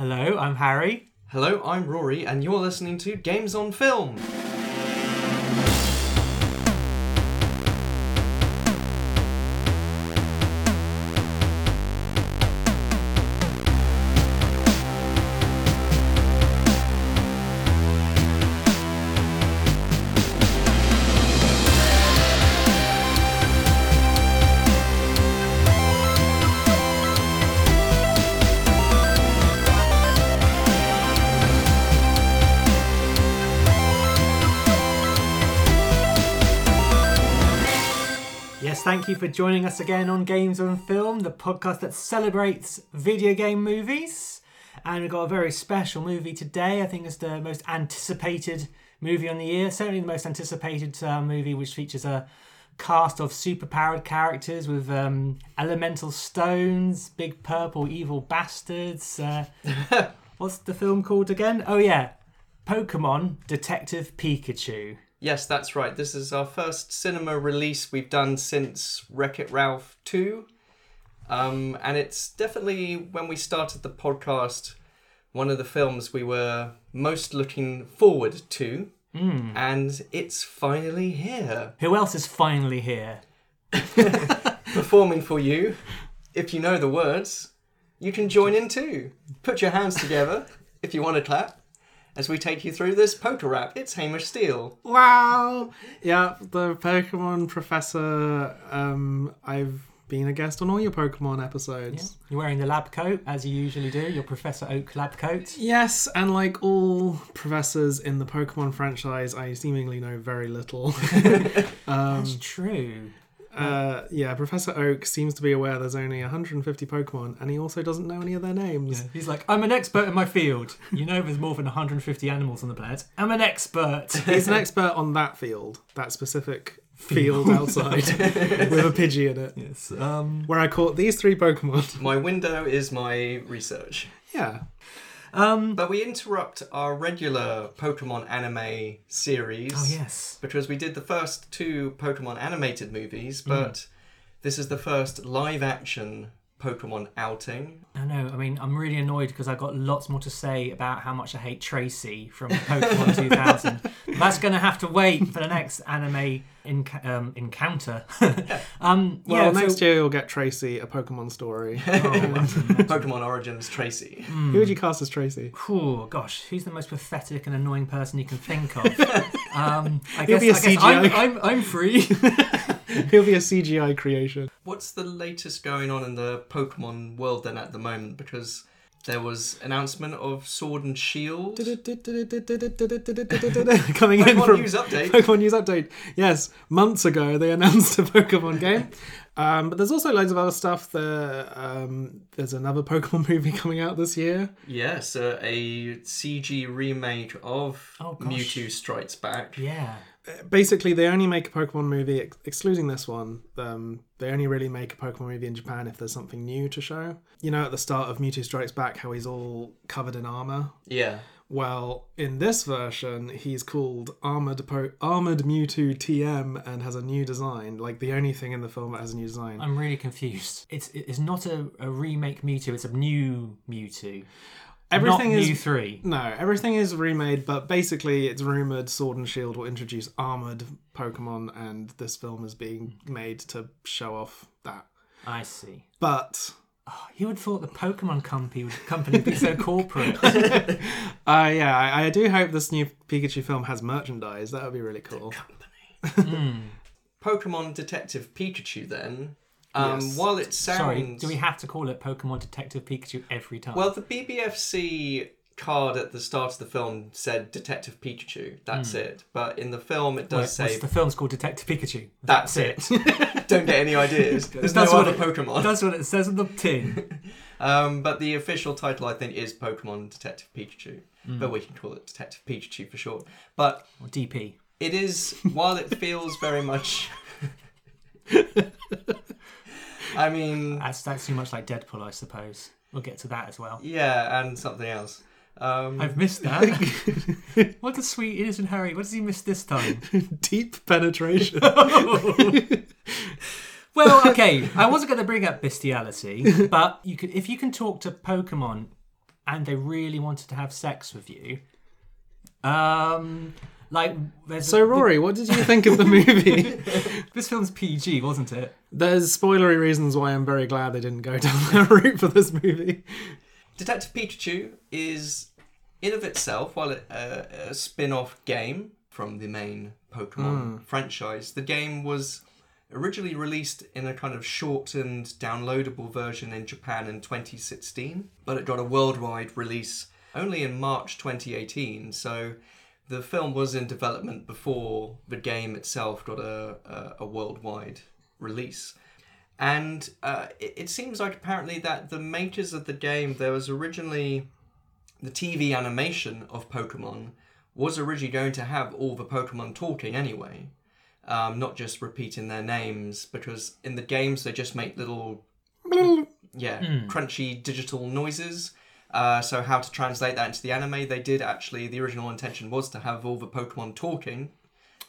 Hello, I'm Harry. Hello, I'm Rory, and you're listening to Games on Film. You for joining us again on Games on Film, the podcast that celebrates video game movies. And we've got a very special movie today. I think it's the most anticipated movie on the year. Certainly the most anticipated uh, movie, which features a cast of superpowered characters with um, elemental stones, big purple evil bastards. Uh, what's the film called again? Oh, yeah. Pokemon Detective Pikachu. Yes, that's right. This is our first cinema release we've done since Wreck It Ralph 2. Um, and it's definitely, when we started the podcast, one of the films we were most looking forward to. And it's finally here. Who else is finally here? Performing for you. If you know the words, you can join in too. Put your hands together if you want to clap as we take you through this poker rap. It's Hamish Steele. Wow! Yeah, the Pokemon Professor. Um, I've been a guest on all your Pokemon episodes. You're wearing the lab coat, as you usually do, your Professor Oak lab coat. Yes, and like all professors in the Pokemon franchise, I seemingly know very little. That's true. Uh, yeah, Professor Oak seems to be aware there's only 150 Pokemon, and he also doesn't know any of their names. He's like, I'm an expert in my field. You know there's more than 150 animals on the planet. I'm an expert. He's an expert on that field, that specific field outside with a Pidgey in it, yes. Um, where I caught these three Pokemon. My window is my research. Yeah. Um, But we interrupt our regular Pokemon anime series. oh, yes. Because we did the first two Pokemon animated movies, Mm. but this is the first live action Pokemon outing. I know. I mean, I'm really annoyed because I've got lots more to say about how much I hate Tracy from Pokemon 2000. That's going to have to wait for the next anime enc- um, encounter. um, Well, yeah, next so- year you'll get Tracy, a Pokemon story. Oh, Pokemon Origins Tracy. Mm. Who would you cast as Tracy? Oh gosh, who's the most pathetic and annoying person you can think of? um, I He'll guess, be a I guess I'm, CGI. I'm, I'm free. He'll be a CGI creation. What's the latest going on in the Pokemon world then at the moment? Because there was announcement of Sword and Shield. Coming in Pokemon from news update. Pokemon news update. Yes, months ago they announced a Pokemon game, um, but there's also loads of other stuff. There, um, there's another Pokemon movie coming out this year. Yes, uh, a CG remake of Oh. Mewtwo Strikes Back. yeah. Basically, they only make a Pokemon movie, ex- excluding this one. Um, they only really make a Pokemon movie in Japan if there's something new to show. You know, at the start of Mewtwo Strikes Back, how he's all covered in armor. Yeah. Well, in this version, he's called Armored po- Armored Mewtwo TM and has a new design. Like the only thing in the film that has a new design. I'm really confused. It's it's not a, a remake Mewtwo. It's a new Mewtwo. Everything not is Mew three. no, everything is remade, but basically, it's rumored Sword and Shield will introduce armored Pokemon, and this film is being made to show off that. I see. But Oh, you would have thought the Pokemon company would, company be so corporate. uh, yeah, I, I do hope this new Pikachu film has merchandise. That would be really cool. Pokemon Detective Pikachu then. Um, Yes. While it sounds. Sorry, do we have to call it Pokemon Detective Pikachu every time? Well, the BBFC card at the start of the film said Detective Pikachu. That's it. But in the film, it Wait, does say the film's called Detective Pikachu. that's it. Don't get any ideas. There's That's no what other it- Pokemon. That's what it says on the tin. Um, but the official title, I think, is Pokemon Detective Pikachu. But we can call it Detective Pikachu for short. But Or DP. it is, while it feels very much. I mean, That's that's too much like Deadpool, I suppose. We'll get to that as well. yeah, and something else. Um, I've missed that. what does sweet innocent Harry? What does he miss this time? Deep penetration. Well, okay, I wasn't going to bring up bestiality, but you could if you can talk to Pokemon and they really wanted to have sex with you. Um, like there's So, Rory, what did you think of the movie? this film's PG, wasn't it? There's spoilery reasons why I'm very glad they didn't go down that route for this movie. Detective Pikachu is, in of itself, while it, uh, a spin-off game from the main Pokemon franchise, the game was originally released in a kind of shortened, downloadable version in Japan in 2016, but it got a worldwide release only in March 2018. So the film was in development before the game itself got a, a, a worldwide release. And uh, it, it seems like apparently that the makers of the game, there was originally the TV animation of Pokemon was originally going to have all the Pokemon talking anyway, um, not just repeating their names, because in the games they just make little, yeah, crunchy digital noises. Uh, so how to translate that into the anime? They did actually. The original intention was to have all the Pokemon talking,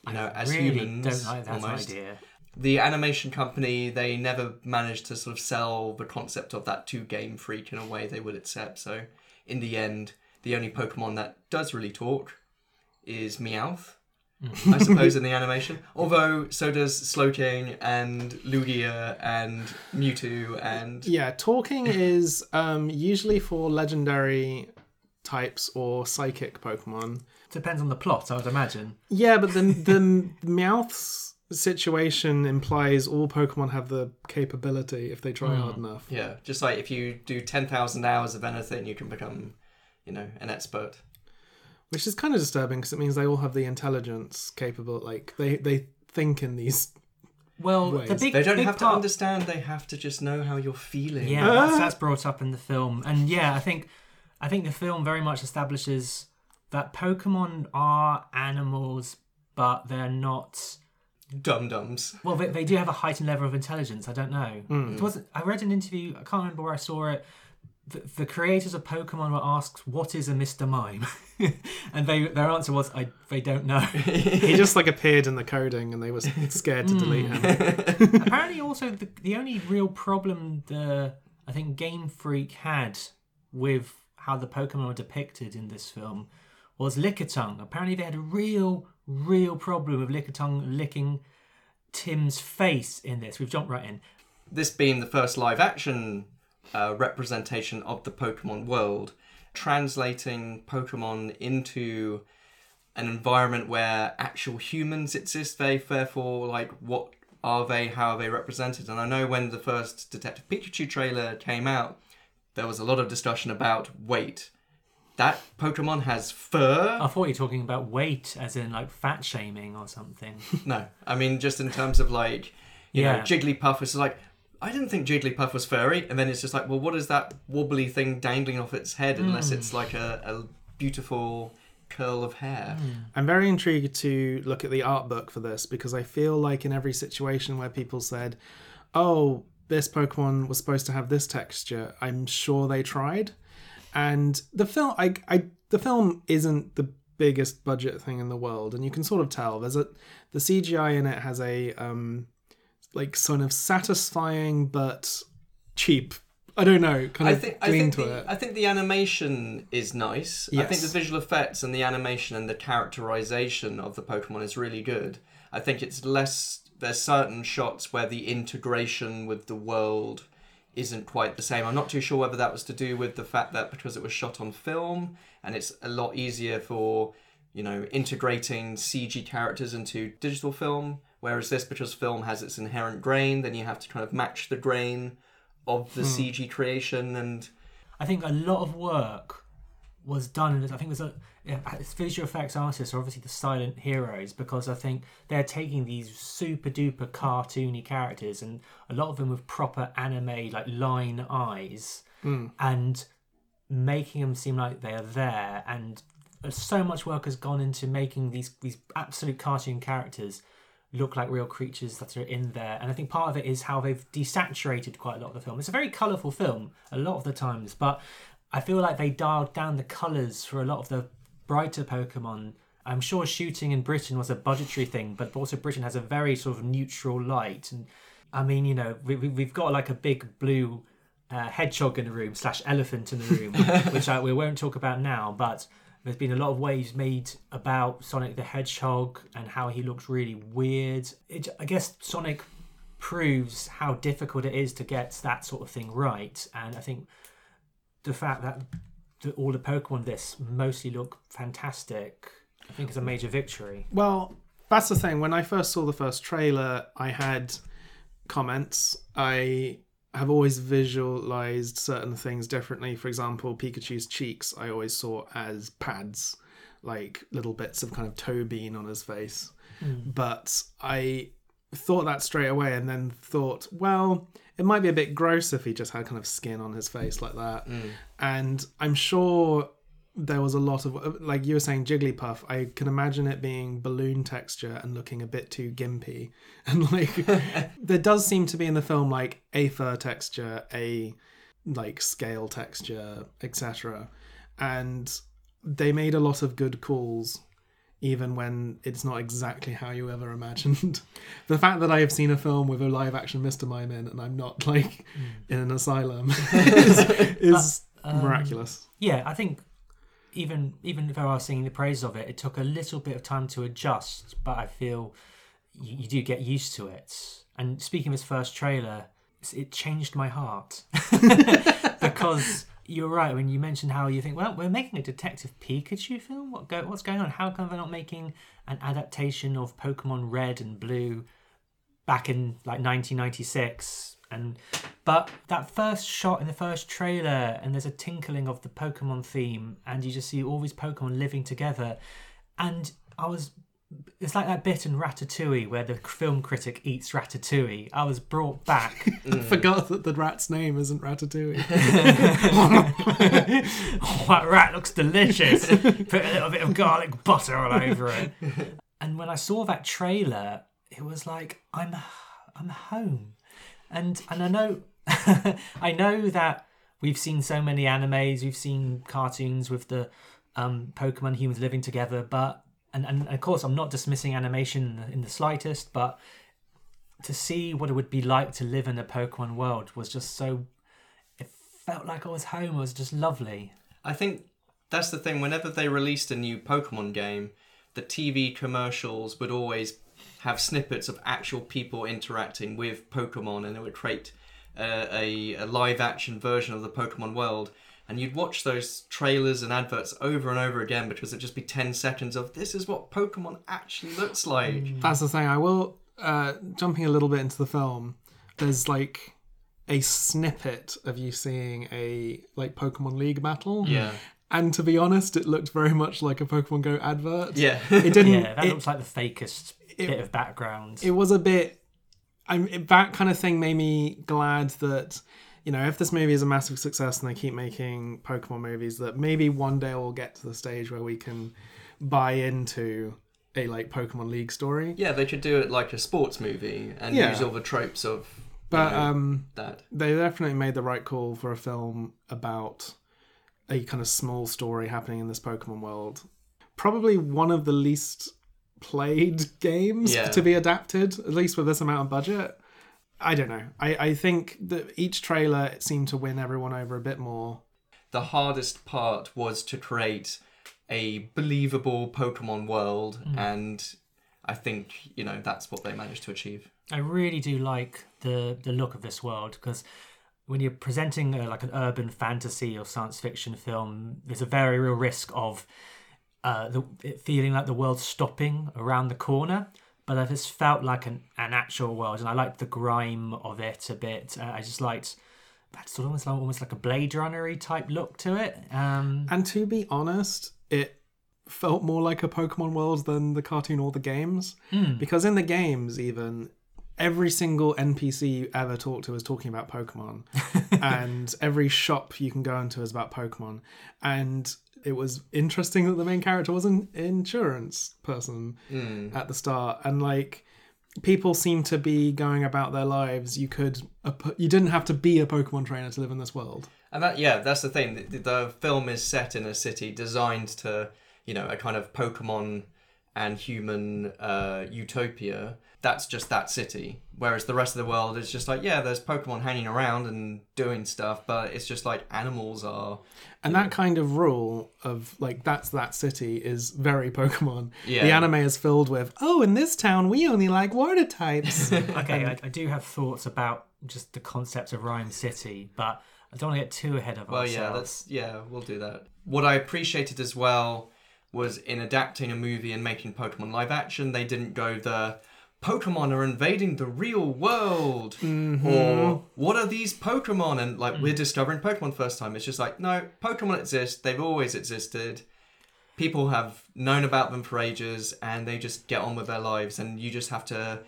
you know, as really humans don't like that almost idea. the animation company they never managed to sort of sell the concept of that to Game Freak in a way they would accept. So in the end, the only Pokemon that does really talk is Meowth, I suppose, in the animation. Although so does Slowking and Lugia and Mewtwo and Yeah, talking is um, usually for legendary types or psychic Pokemon. Depends on the plot, I would imagine. Yeah, but the the Meowth's situation implies all Pokemon have the capability if they try hard enough. yeah, just like if you do ten thousand hours of anything, you can become, you know, an expert. Which is kind of disturbing because it means they all have the intelligence capable. Like they they think in these. Well, the Ways. big They don't big have to understand. They have to just know how you're feeling. Yeah, that's, that's brought up in the film, and yeah, I think I think the film very much establishes that Pokemon are animals, but they're not. Dum dums. Well, they, they do have a heightened level of intelligence. I don't know. Hmm. It wasn't. I read an interview. I can't remember where I saw it. The, the creators of Pokemon were asked, "What is a Mr. Mime?" and they their answer was, "I they don't know." He just like appeared in the coding and they were scared to delete hmm. him. Apparently, also the, the only real problem the I think Game Freak had with how the Pokemon were depicted in this film was Lickitung. Apparently, they had a real, real problem with Lickitung licking Tim's face in this. We've jumped right in. this being the first live action uh, representation of the Pokemon world, translating Pokemon into an environment where actual humans exist, they therefore like what are they, how are they represented? And I know when the first Detective Pikachu trailer came out, there was a lot of discussion about wait, that Pokemon has fur. I thought you were talking about weight, as in like fat shaming or something. No, I mean just in terms of like, you know, Yeah. Jigglypuff is like, I didn't think Jigglypuff was furry, and then it's just like, well, what is that wobbly thing dangling off its head unless Hmm. it's like a, a beautiful curl of hair? I'm very intrigued to look at the art book for this because I feel like in every situation where people said, "Oh, this Pokemon was supposed to have this texture," I'm sure they tried. And the film, I, I, the film isn't the biggest budget thing in the world, and you can sort of tell. There's a the CGI in it has a um, like sort of satisfying but cheap. I don't know, kind I of think I think to the, it. I think the animation is nice. I think the visual effects and the animation and the characterization of the Pokemon is really good. I think it's less. There's certain shots where the integration with the world isn't quite the same. I'm not too sure whether that was to do with the fact that because it was shot on film and it's a lot easier for you know integrating CG characters into digital film, whereas this because film has its inherent grain, then you have to kind of match the grain of the hmm. CG creation and I think a lot of work was done in this. I think there's a yeah, visual effects artists are obviously the silent heroes because I think they're taking these super duper cartoony characters and a lot of them with proper anime like line eyes hmm. and making them seem like they are there. And so much work has gone into making these these absolute cartoon characters look like real creatures that are in there. And I think part of it is how they've desaturated quite a lot of the film. It's a very colourful film a lot of the times, but I feel like they dialed down the colours for a lot of the brighter Pokemon. I'm sure shooting in Britain was a budgetary thing, but also Britain has a very sort of neutral light. And I mean, you know, we, we, we've got like a big blue uh, hedgehog in the room slash elephant in the room, which I, we won't talk about now, but there's been a lot of waves made about Sonic the Hedgehog and how he looks really weird. It, I guess Sonic proves how difficult it is to get that sort of thing right, and I think the fact that the, all the Pokemon this mostly look fantastic, I think is a major victory. Well, that's the thing. When I first saw the first trailer, I had comments. I have always visualized certain things differently. For example, Pikachu's cheeks I always saw as pads, like little bits of kind of toe bean on his face. Hmm. But I thought that straight away and then thought, well, it might be a bit gross if he just had kind of skin on his face like that. Hmm. And I'm sure there was a lot of uh, like you were saying jigglypuff i can imagine it being balloon texture and looking a bit too gimpy. And like there does seem to be in the film like a fur texture a like scale texture etc and they made a lot of good calls even when it's not exactly how you ever imagined. The fact that i have seen a film with a live action mr mime in and i'm not like hmm. in an asylum is, is um, miraculous. Yeah, I think even even if I was singing the praise of it, it took a little bit of time to adjust, but I feel you, you do get used to it. And speaking of his first trailer, it changed my heart because you're right when you mentioned how you think, well, we're making a Detective Pikachu film. What go, what's going on? How come they're not making an adaptation of Pokemon Red and Blue back in like 1996? And but that first shot in the first trailer, and there's a tinkling of the Pokemon theme, and you just see all these Pokemon living together. And I was, it's like that bit in Ratatouille where the film critic eats Ratatouille. I was brought back. I mm. forgot that the rat's name isn't Ratatouille. oh, that rat looks delicious. Put a little bit of garlic butter all over it. And when I saw that trailer, it was like I'm, I'm home, and and I know, I know that we've seen so many animes, we've seen cartoons with the um, Pokemon humans living together, but and, and of course I'm not dismissing animation in the, in the slightest, but to see what it would be like to live in a Pokemon world was just so. It felt like I was home. It was just lovely. I think that's the thing. Whenever they released a new Pokemon game, the TV commercials would always have snippets of actual people interacting with Pokemon, and it would create uh, a, a live action version of the Pokemon world. And you'd watch those trailers and adverts over and over again because it'd just be 10 seconds of this is what Pokemon actually looks like. That's the thing. I will uh, jumping a little bit into the film. There's like a snippet of you seeing a like Pokemon League battle. Yeah. And to be honest, it looked very much like a Pokemon Go advert. Yeah. It didn't. Yeah, that it, looks like the fakest bit of background. it was a bit. I'm it- that kind of thing made me glad that you know if this movie is a massive success and they keep making Pokemon movies, that maybe one day we'll get to the stage where we can buy into a like Pokemon League story. yeah, they should do it like a sports movie and Yeah. use all the tropes of you But know, um, that. they definitely made the right call for a film about a kind of small story happening in this Pokemon world. Probably one of the least played games Yeah. to be adapted, at least with this amount of budget. I don't know. I, I think that each trailer seemed to win everyone over a bit more. the hardest part was to create a believable Pokemon world, mm. and I think you know that's what they managed to achieve. I really do like the the look of this world because when you're presenting a, like an urban fantasy or science fiction film, there's a very real risk of uh, the, it feeling like the world's stopping around the corner. But I just felt like an, an actual world, and I liked the grime of it a bit. Uh, I just liked that sort of almost like, almost like a Blade Runner type look to it. Um, And to be honest, it felt more like a Pokemon world than the cartoon or the games. Because in the games, even every single NPC you ever talk to is talking about Pokemon, and every shop you can go into is about Pokemon. And it was interesting that the main character was an insurance person at the start, and like people seem to be going about their lives. You could, you didn't have to be a Pokemon trainer to live in this world. And that yeah, that's the thing. The, the film is set in a city designed to you know a kind of Pokemon and human uh, utopia, that's just that city. Whereas the rest of the world is just like, yeah, there's Pokemon hanging around and doing stuff, but it's just like animals are. And that kind of rule of like that's that city is very Pokemon. Yeah. The anime is filled with, oh, in this town we only like water types. Okay, I, I do have thoughts about just the concept of Rhyme City, but I don't want to get too ahead of Well, ourselves. yeah, that's yeah, we'll do that. What I appreciated as well was in adapting a movie and making Pokemon live action, they didn't go the Pokemon are invading the real world, mm-hmm. or what are these Pokemon? And like we're discovering Pokemon first time. It's just like no, Pokemon exist. They've always existed. People have known about them for ages, and they just get on with their lives. And you just have to,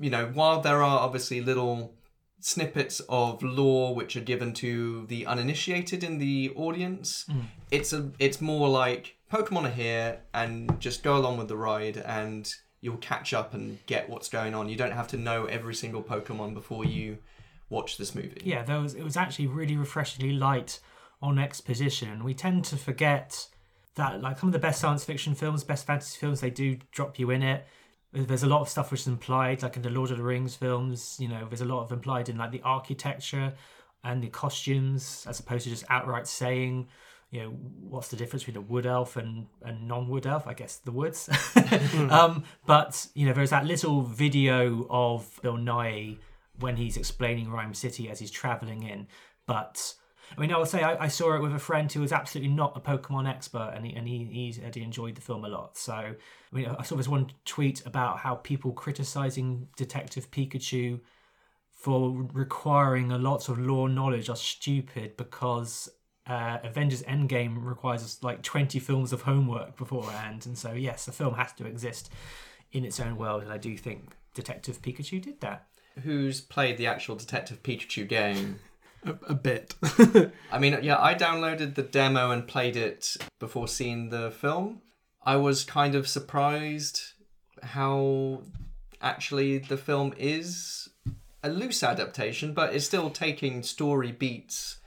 you know, while there are obviously little snippets of lore which are given to the uninitiated in the audience. Mm. It's a it's more like Pokemon are here and just go along with the ride and you'll catch up and get what's going on. You don't have to know every single Pokemon before you watch this movie. yeah, there was it was actually really refreshingly light on exposition. We tend to forget that like some of the best science fiction films, best fantasy films, they do drop you in it. There's a lot of stuff which is implied, like in the Lord of the Rings films. You know, there's a lot of implied in like the architecture and the costumes, as opposed to just outright saying, you know, what's the difference between a wood elf and a non-wood elf? I guess the woods. um, but you know, there's that little video of Bill Nighy when he's explaining Rhyme City as he's traveling in. But I mean, I will say I, I saw it with a friend who was absolutely not a Pokemon expert, and he and he, he said he enjoyed the film a lot. So I mean, I saw this one tweet about how people criticizing Detective Pikachu for requiring a lot of lore knowledge are stupid because uh, Avengers Endgame requires like 20 films of homework beforehand. And so, yes, the film has to exist in its own world. And I do think Detective Pikachu did that. Who's played the actual Detective Pikachu game? a, a bit. I mean, yeah, I downloaded the demo and played it before seeing the film. I was kind of surprised how actually the film is a loose adaptation, but it's still taking story beats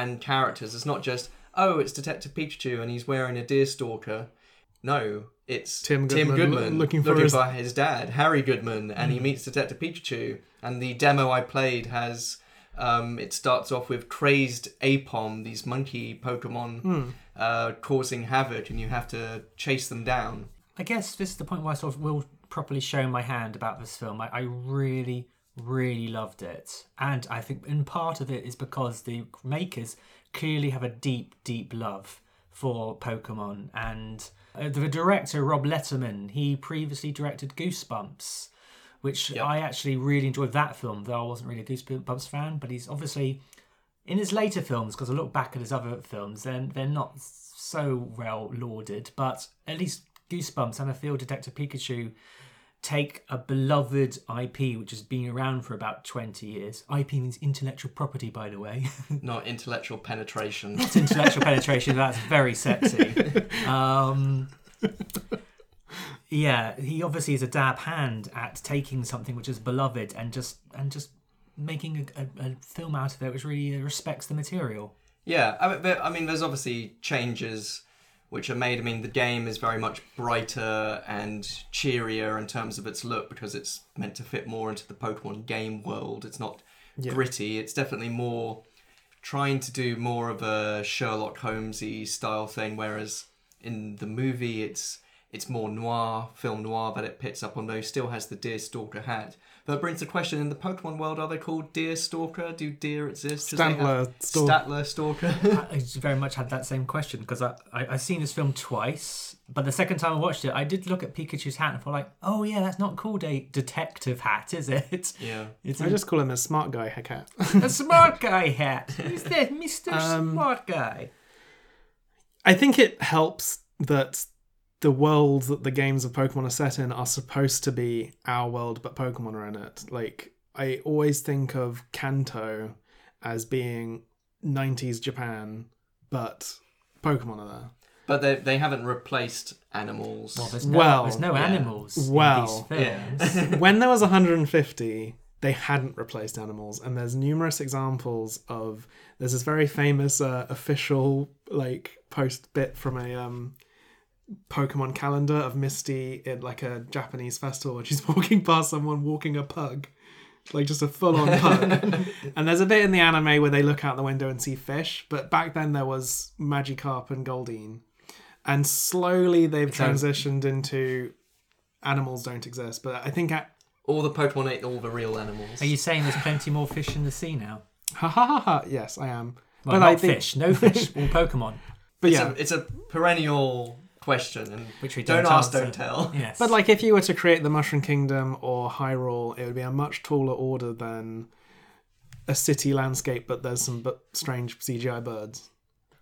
and characters. It's not just, oh, it's Detective Pikachu and he's wearing a deer stalker. No, it's Tim Goodman lo- looking for his- his dad, Harry Goodman, and he meets Detective Pikachu. And the demo I played has um, it starts off with crazed Aipom, these monkey Pokemon, uh, causing havoc, and you have to chase them down. I guess this is the point where I sort of will properly show my hand about this film. I, I really, really loved it. And I think in part of it is because the makers clearly have a deep, deep love for Pokemon. And uh, the director, Rob Letterman, he previously directed Goosebumps, which Yep. I actually really enjoyed that film, though I wasn't really a Goosebumps fan. But he's obviously in his later films, because I look back at his other films, then they're not so well lauded, but at least Goosebumps and I Field Detective Pikachu take a beloved IP which has been around for about 20 years. IP means intellectual property, by the way. Not intellectual penetration. It's intellectual penetration, that's very sexy. Um, yeah, he obviously is a dab hand at taking something which is beloved and just and just making a, a, a film out of it which really respects the material. Yeah, I I mean, there's obviously changes which are made. I mean, the game is very much brighter and cheerier in terms of its look because it's meant to fit more into the Pokemon game world. It's not gritty. It's definitely more trying to do more of a Sherlock Holmesy style thing, whereas in the movie, it's it's more noir, film noir that it picks up on. Though still has the deer stalker hat. That brings the question: in the Pokemon world, are they called deer stalker? Do deer exist? 'Cause they have- Stalk- Statler Stalker. I just very much had that same question because I, I I've seen this film twice, but the second time I watched it, I did look at Pikachu's hat and thought like, oh yeah, that's not called a detective hat, is it? yeah. It's I a, just call him a smart guy hat. a smart guy hat. Who's that, Mister Um, Smart Guy? I think it helps that the world that the games of Pokemon are set in are supposed to be our world, but Pokemon are in it. Like, I always think of Kanto as being 90s Japan, but Pokemon are there. But they, they haven't replaced animals. Well, there's no, well, there's no yeah. animals Well, in these films. when there was 150 they hadn't replaced animals and there's numerous examples of there's this very famous uh, official like post bit from a um Pokemon calendar of Misty in like a Japanese festival and she's walking past someone walking a pug. Like just a full on pug. and there's a bit in the anime where they look out the window and see fish, but back then there was Magikarp and Goldeen. And slowly they've transitioned into animals don't exist. But I think at All the Pokemon ate all the real animals. Are you saying there's plenty more fish in the sea now? ha ha ha ha yes, I am. Well, but not I think fish, no fish, all Pokemon. but it's, yeah. a, it's a perennial question, and Which we don't don't ask, answer. don't tell. Yes. But like, if you were to create the Mushroom Kingdom or Hyrule, it would be a much taller order than a city landscape, but there's some but strange CGI birds.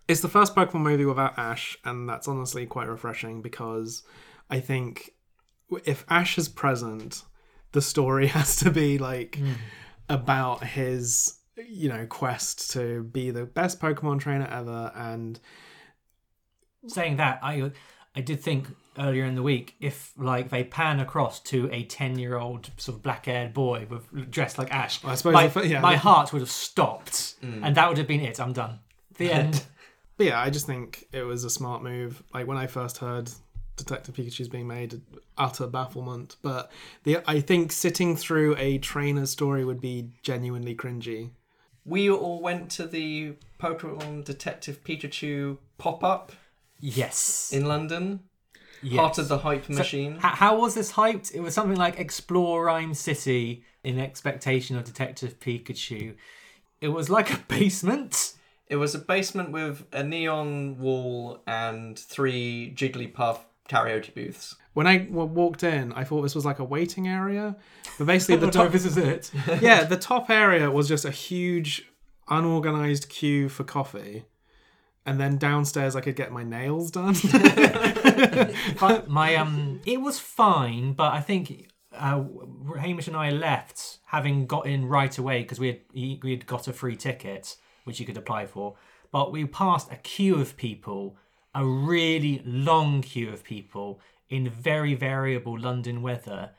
It's the first Pokemon movie without Ash, and that's honestly quite refreshing because I think if Ash is present, the story has to be like hmm. about his you know quest to be the best Pokemon trainer ever and saying that, I I did think earlier in the week if like they pan across to a ten year old sort of black haired boy with dressed like Ash, I suppose my, if- yeah, my the- heart would have stopped, mm. and that would have been it. I'm done. The end. But yeah, I just think it was a smart move. Like when I first heard Detective Pikachu's being made, utter bafflement. But the I think sitting through a trainer story would be genuinely cringy. We all went to the Pokemon Detective Pikachu pop up yes. in London. yes. Part of the hype machine. H- how was this hyped? It was something like Explore Rhyme City in expectation of Detective Pikachu. It was like a basement. It was a basement with a neon wall and three Jigglypuff karaoke booths. When I w- walked in, I thought this was like a waiting area. But basically, the The top, top, this is it. yeah, the top area was just a huge, unorganized queue for coffee. And then downstairs, I could get my nails done. but my um, it was fine, but I think uh, Hamish and I left having got in right away because we had we had got a free ticket which you could apply for. But we passed a queue of people, a really long queue of people in very variable London weather.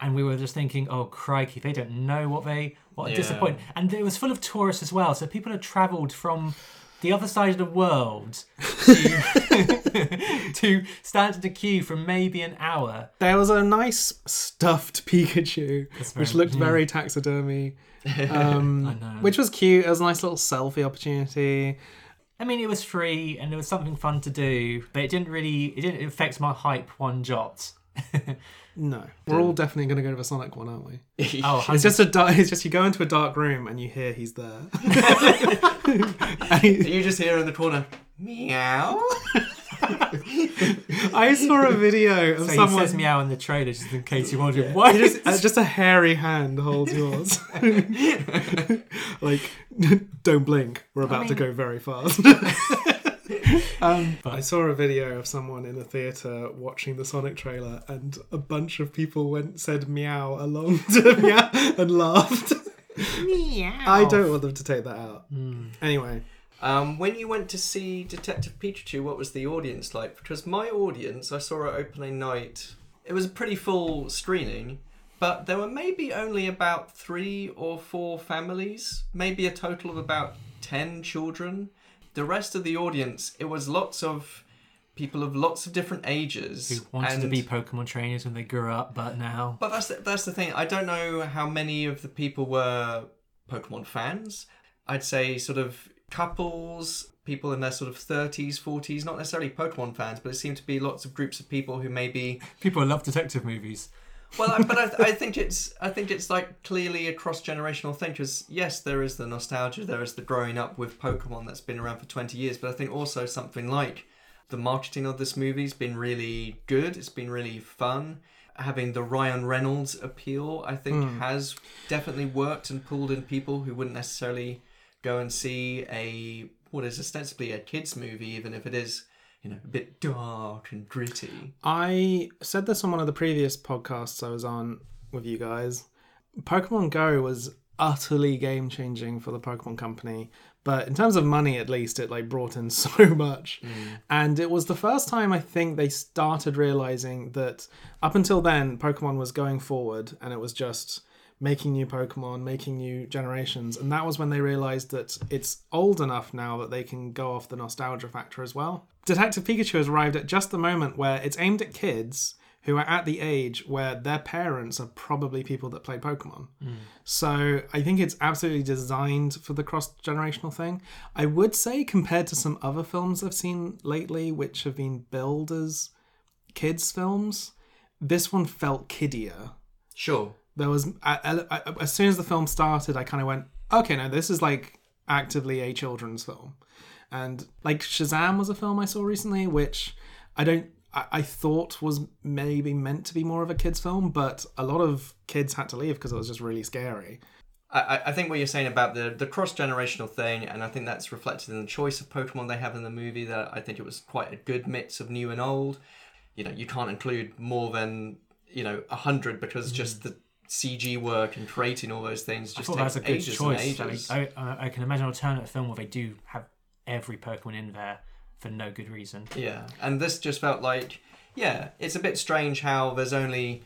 And we were just thinking, oh crikey, they don't know what they what a Yeah. disappointment. And it was full of tourists as well, so people had travelled from the other side of the world to, to stand in a queue for maybe an hour. There was a nice stuffed Pikachu, which very- looked very taxidermy, um, which was cute. It was a nice little selfie opportunity. I mean, it was free and it was something fun to do, but it didn't really it didn't affect my hype one jot. No, we're all definitely going to go to the Sonic one, aren't we? Oh, It's just a dark, it's just you go into a dark room and you hear he's there. And he- You just hear in the corner, meow. I saw a video of so someone. he says meow in the trailer just in case you're wondering why. He just, uh, just a hairy hand holds yours. like, don't blink. We're about to mean- go very fast. um, I saw a video of someone in a theatre watching the Sonic trailer, and a bunch of people went said meow along to meow and laughed. meow. I don't want them to take that out. Anyway, Um, when you went to see Detective Pikachu, what was the audience like? Because my audience, I saw at opening night, it was a pretty full screening, but there were maybe only about three or four families, maybe a total of about 10 children. The rest of the audience, it was lots of people of lots of different ages. Who wanted to be Pokemon trainers when they grew up, but now But that's the, that's the thing. I don't know how many of the people were Pokemon fans. I'd say sort of couples, people in their sort of 30s, 40s, not necessarily Pokemon fans, but it seemed to be lots of groups of people who maybe people love detective movies. Well, I, but I, I think it's I think it's like clearly a cross generational thing because yes, there is the nostalgia, there is the growing up with Pokemon that's been around for twenty years, but I think also something like the marketing of this movie's been really good. It's been really fun. Having the Ryan Reynolds appeal, I think, hmm. has definitely worked and pulled in people who wouldn't necessarily go and see a what is ostensibly a kids movie, even if it is you know a bit dark and gritty. I said this on one of the previous podcasts I was on with you guys. Pokemon Go was utterly game changing for the Pokemon Company, but in terms of money, at least, it like brought in so much. Mm. And it was the first time I think they started realizing that up until then, Pokemon was going forward, and it was just making new Pokemon, making new generations. And that was when they realized that it's old enough now that they can go off the nostalgia factor as well. Detective Pikachu has arrived at just the moment where it's aimed at kids who are at the age where their parents are probably people that play Pokemon. So I think it's absolutely designed for the cross generational thing. I would say, compared to some other films I've seen lately, which have been billed as kids' films, this one felt kiddier. Sure. There was, I, I, I- as soon as the film started, I kind of went, okay, no, this is like actively a children's film. And like Shazam was a film I saw recently, which I don't, I, I thought was maybe meant to be more of a kids' film, but a lot of kids had to leave because it was just really scary. I, I- I think what you're saying about the, the cross generational thing, and I think that's reflected in the choice of Pokemon they have in the movie. That I think it was quite a good mix of new and old. You know, you can't include more than you know a hundred because just mm. the CG work and creating all those things just takes was a good ages choice. and ages. I, mean, I, I, I can imagine an alternate film where they do have every Pokemon in there for no good reason. Yeah, and this just felt like, yeah, it's a bit strange how there's only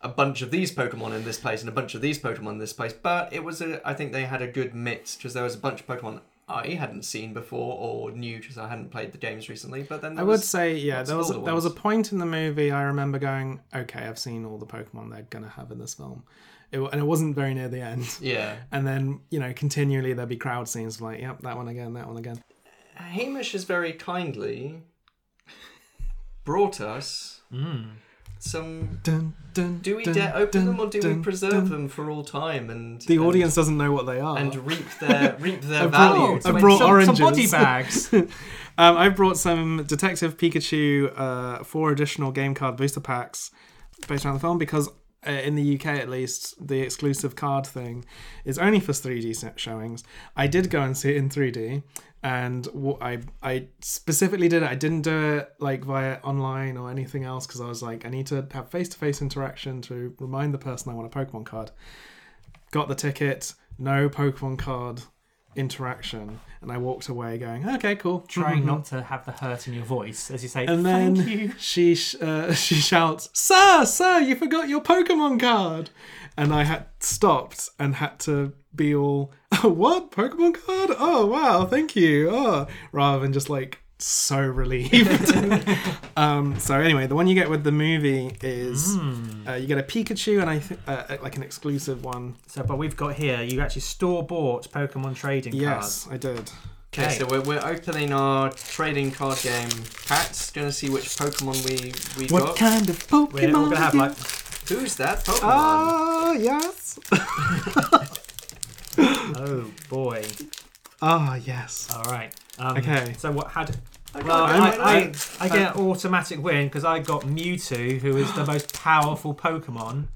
a bunch of these Pokemon in this place and a bunch of these Pokemon in this place, but it was a, I think they had a good mix because there was a bunch of Pokemon I hadn't seen before or knew because I hadn't played the games recently. But then I would was- say, yeah, there of was older there was a point in the movie I remember going, okay, I've seen all the Pokemon they're gonna have in this film, it, and it wasn't very near the end. yeah. And then you know, continually there'd be crowd scenes like, yep, that one again, that one again. Hamish has very kindly brought us Mm. some. Dun, dun, Do we dun, dare open them or do we preserve them for all time and The and- audience doesn't know what they are. and reap their reap their I brought- value? I Wait, brought some, oranges. Some body bags. um, I've brought some Detective Pikachu uh, four additional game card booster packs based around the film because uh, in the UK at least the exclusive card thing is only for 3D set showings. I did go and see it in 3D and what I I specifically did it. I didn't do it like via online or anything else because I was like I need to have face to face interaction to remind the person I want a Pokemon card. Got the ticket, no Pokemon card interaction, and I walked away going, okay, cool. Trying not to have the hurt in your voice as you say, And thank then you. she sh- uh, she shouts, "Sir, sir, you forgot your Pokemon card!" And I had stopped and had to be all, oh, "What Pokemon card? Oh, wow, thank you!" Oh, rather than just like so relieved. um, so anyway, the one you get with the movie is Hmm. uh, you get a Pikachu and I think uh, like an exclusive one. So, but we've got here, you actually store bought Pokemon trading cards. Yes, I did. Okay, Okay. so we're, we're opening our trading card game packs. Gonna see which Pokemon we we What got. kind of Pokemon? cards. We're all going to have like, Who's that Pokemon? Ah, yes. oh boy. Ah, yes. All right. Um, Okay. So what had? Okay, Well, okay, I. I, I get an automatic win because I got Mewtwo, who is the most powerful Pokemon.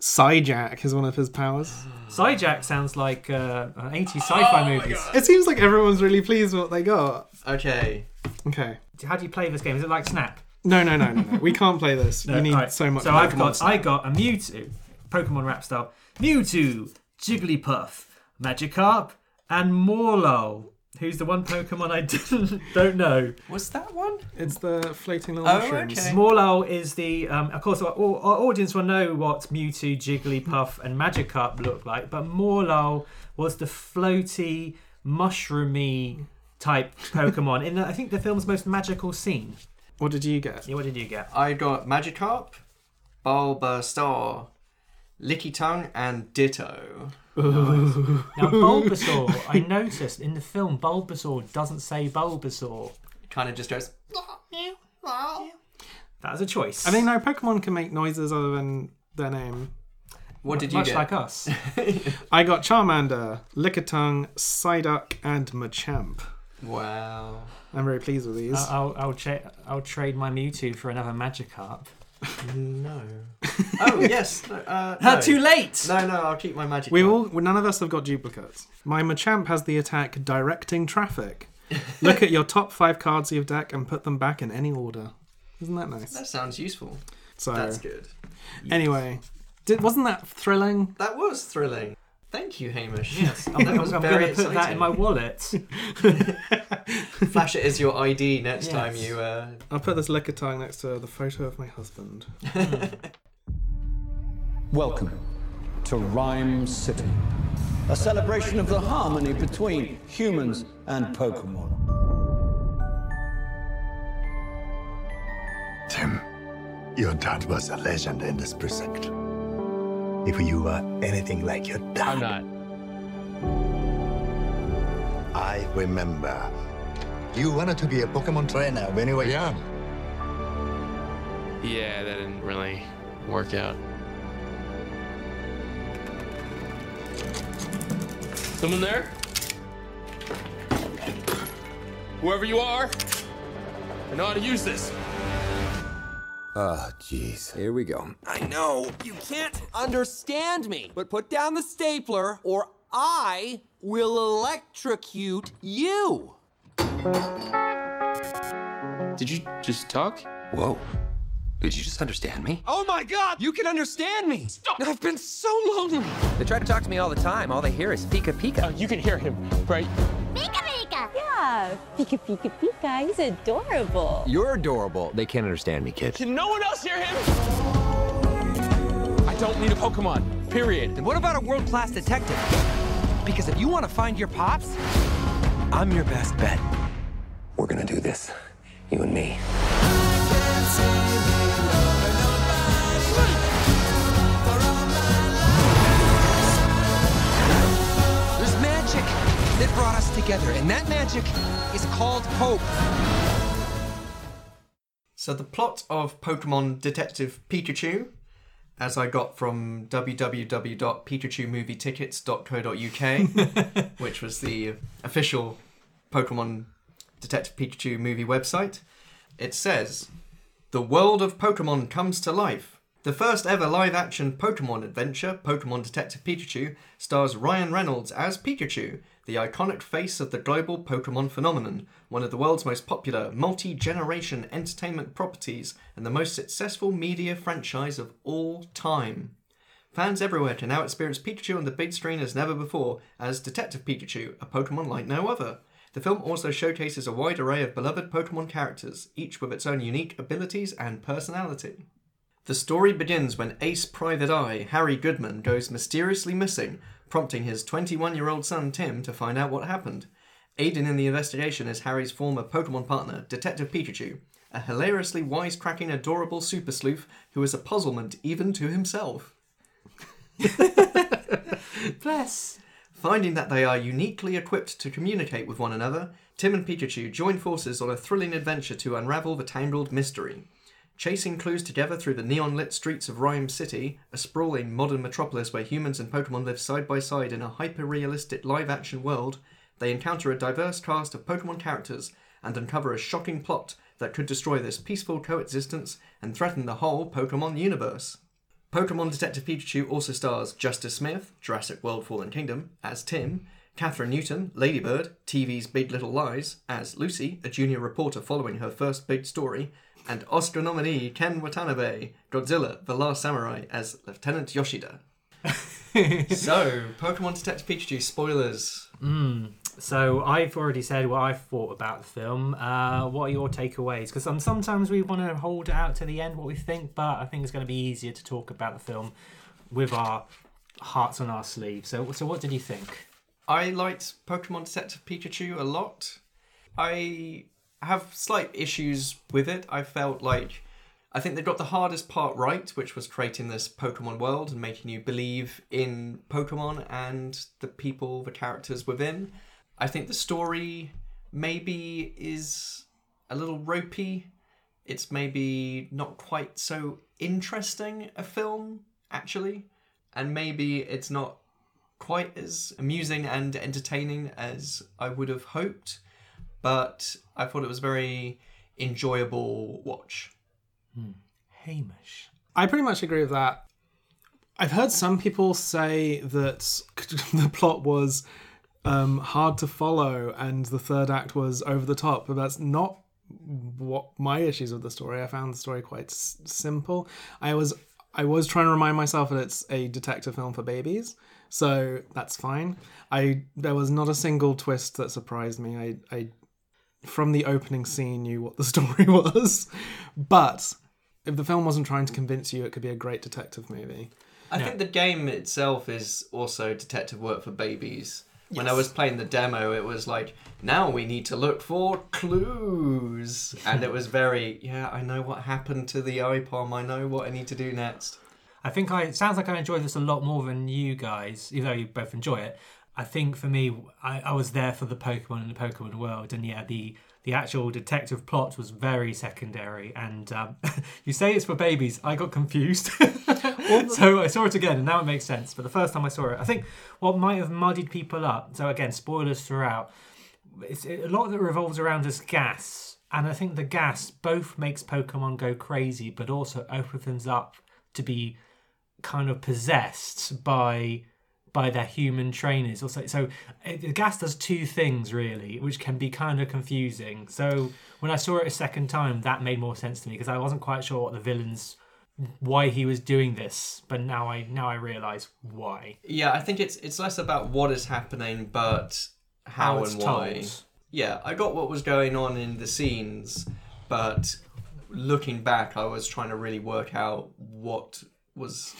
Psyjack is one of his powers. Psyjack sounds like uh, an 80s sci-fi movies. It seems like everyone's really pleased with what they got. okay. Okay. How do you play this game? Is it like Snap? No, no, no, no, no. We can't play this. No, you need alright. so much. So I've got Snap. I got a Mewtwo, Pokemon rap style. Mewtwo, Jigglypuff, Magikarp, and Morelull. Who's the one Pokemon I didn't, don't know? What's that one? It's the floating little Oh, mushrooms. okay. Morelull is the, um, of course, our, our audience will know what Mewtwo, Jigglypuff, and Magikarp look like, but Morelull was the floaty, mushroomy type Pokemon in, the, I think, the film's most magical scene. What did you get? Yeah, what did you get? I got Magikarp, Bulbasaur, Lickitung, and Ditto. Now, Bulbasaur, I noticed in the film, Bulbasaur doesn't say Bulbasaur. Kind of just goes. That was a choice. I mean, no Pokemon can make noises other than their name. What did you Much get? like us. I got Charmander, Lickitung, Psyduck, and Machamp. Wow. I'm very pleased with these. I'll, I'll, cha- I'll trade my Mewtwo for another Magikarp. No. oh yes. No, uh, How no. too late! No, no. I'll keep my Magikarp. we all, well, none of us have got duplicates. My Machamp has the attack Directing Traffic. Look at your top five cards of your deck and put them back in any order. Isn't that nice? That sounds useful. So That's good. anyway, did, wasn't that thrilling? That was thrilling. Thank you, Hamish. Yes, I'm, That was I'm going to put that in my wallet. Flash it as your ID next Yes. time you. Uh... I'll put this Lickitung next to the photo of my husband. Welcome to Rhyme City, a celebration of the harmony between humans and Pokemon. Tim, your dad was a legend in this precinct. If you are anything like your dad, I'm not. I remember. You wanted to be a Pokemon trainer when you were young. Yeah, that didn't really work out. Someone there? Whoever you are, I know how to use this. Oh, jeez. Here we go. I know you can't understand me, but put down the stapler or I will electrocute you. Did you just talk? Whoa. Did you just understand me? Oh my god, you can understand me! Stop! I've been so lonely. They try to talk to me all the time. All they hear is Pika Pika. Uh, you can hear him, right? Pika Pika! Yeah, Pika Pika Pika. He's adorable. You're adorable. They can't understand me, kid. Can no one else hear him? I don't need a Pokemon. Period. And what about a world class detective? Because if you want to find your pops, I'm your best bet. We're gonna do this. You and me. That brought us together, and that magic is called hope. So the plot of Pokemon Detective Pikachu, as I got from www.pikachumuvietickets.co.uk, which was the official Pokemon Detective Pikachu movie website, it says, "The world of Pokemon comes to life." The first ever live action Pokemon adventure, Pokemon Detective Pikachu, stars Ryan Reynolds as Pikachu, the iconic face of the global Pokemon phenomenon, one of the world's most popular multi generation entertainment properties and the most successful media franchise of all time. Fans everywhere can now experience Pikachu on the big screen as never before as Detective Pikachu, a Pokemon like no other. The film also showcases a wide array of beloved Pokemon characters, each with its own unique abilities and personality. The story begins when ace private eye Harry Goodman goes mysteriously missing, prompting his 21 year old son Tim to find out what happened. Aiding in the investigation is Harry's former Pokemon partner, Detective Pikachu, a hilariously wisecracking, adorable super sleuth who is a puzzlement even to himself. Bless. Finding that they are uniquely equipped to communicate with one another, Tim and Pikachu join forces on a thrilling adventure to unravel the tangled mystery. Chasing clues together through the neon lit streets of Rhyme City, a sprawling modern metropolis where humans and Pokemon live side by side in a hyper realistic live action world, they encounter a diverse cast of Pokemon characters and uncover a shocking plot that could destroy this peaceful coexistence and threaten the whole Pokemon universe. Pokemon Detective Pikachu also stars Justice Smith, Jurassic World Fallen Kingdom, as Tim, Kathryn Newton, Ladybird, TV's Big Little Lies, as Lucy, a junior reporter following her first big story, and Oscar nominee Ken Watanabe, Godzilla, The Last Samurai, as Lieutenant Yoshida. so, Pokemon Detective Pikachu spoilers. So I've already said what I've thought about the film. Uh, what are your takeaways? Because um, sometimes we want to hold out to the end what we think, but I think it's going to be easier to talk about the film with our hearts on our sleeves. So, so what did you think? I liked Pokemon Detective Pikachu a lot. I have slight issues with it. I felt like I think they got the hardest part right, which was creating this Pokemon world and making you believe in Pokemon and the people, the characters within. I think the story maybe is a little ropey. It's maybe not quite so interesting a film, actually. And maybe it's not quite as amusing and entertaining as I would have hoped. But I thought it was a very enjoyable watch. Hamish. I pretty much agree with that. I've heard some people say that the plot was um, hard to follow and the third act was over the top, but that's not what my issues with the story. I found the story quite s- simple. I was I was trying to remind myself that it's a detective film for babies, so that's fine. I there was not a single twist that surprised me. I, I from the opening scene knew what the story was, but if the film wasn't trying to convince you, it could be a great detective movie. I think the game itself is also detective work for babies. When I was playing the demo, it was like, now we need to look for clues. And it was very, yeah, I know what happened to the Aipom. I know what I need to do next. I think I it sounds like I enjoy this a lot more than you guys, even though you both enjoy it. I think for me, I, I was there for the Pokemon and the Pokemon world, and yeah, the the actual detective plot was very secondary. And um, you say it's for babies, I got confused, so I saw it again, and now it makes sense. But the first time I saw it, I think what might have muddied people up. So again, spoilers throughout. It's a lot that revolves around this gas, and I think the gas both makes Pokemon go crazy, but also opens up to be kind of possessed by by their human trainers also so the gas does two things really which can be kind of confusing so when i saw it a second time that made more sense to me because i wasn't quite sure what the villains why he was doing this but now i now i realize why Yeah, I think it's it's less about what is happening, but how, How and why. told. Yeah, I got what was going on in the scenes, but looking back, I was trying to really work out what was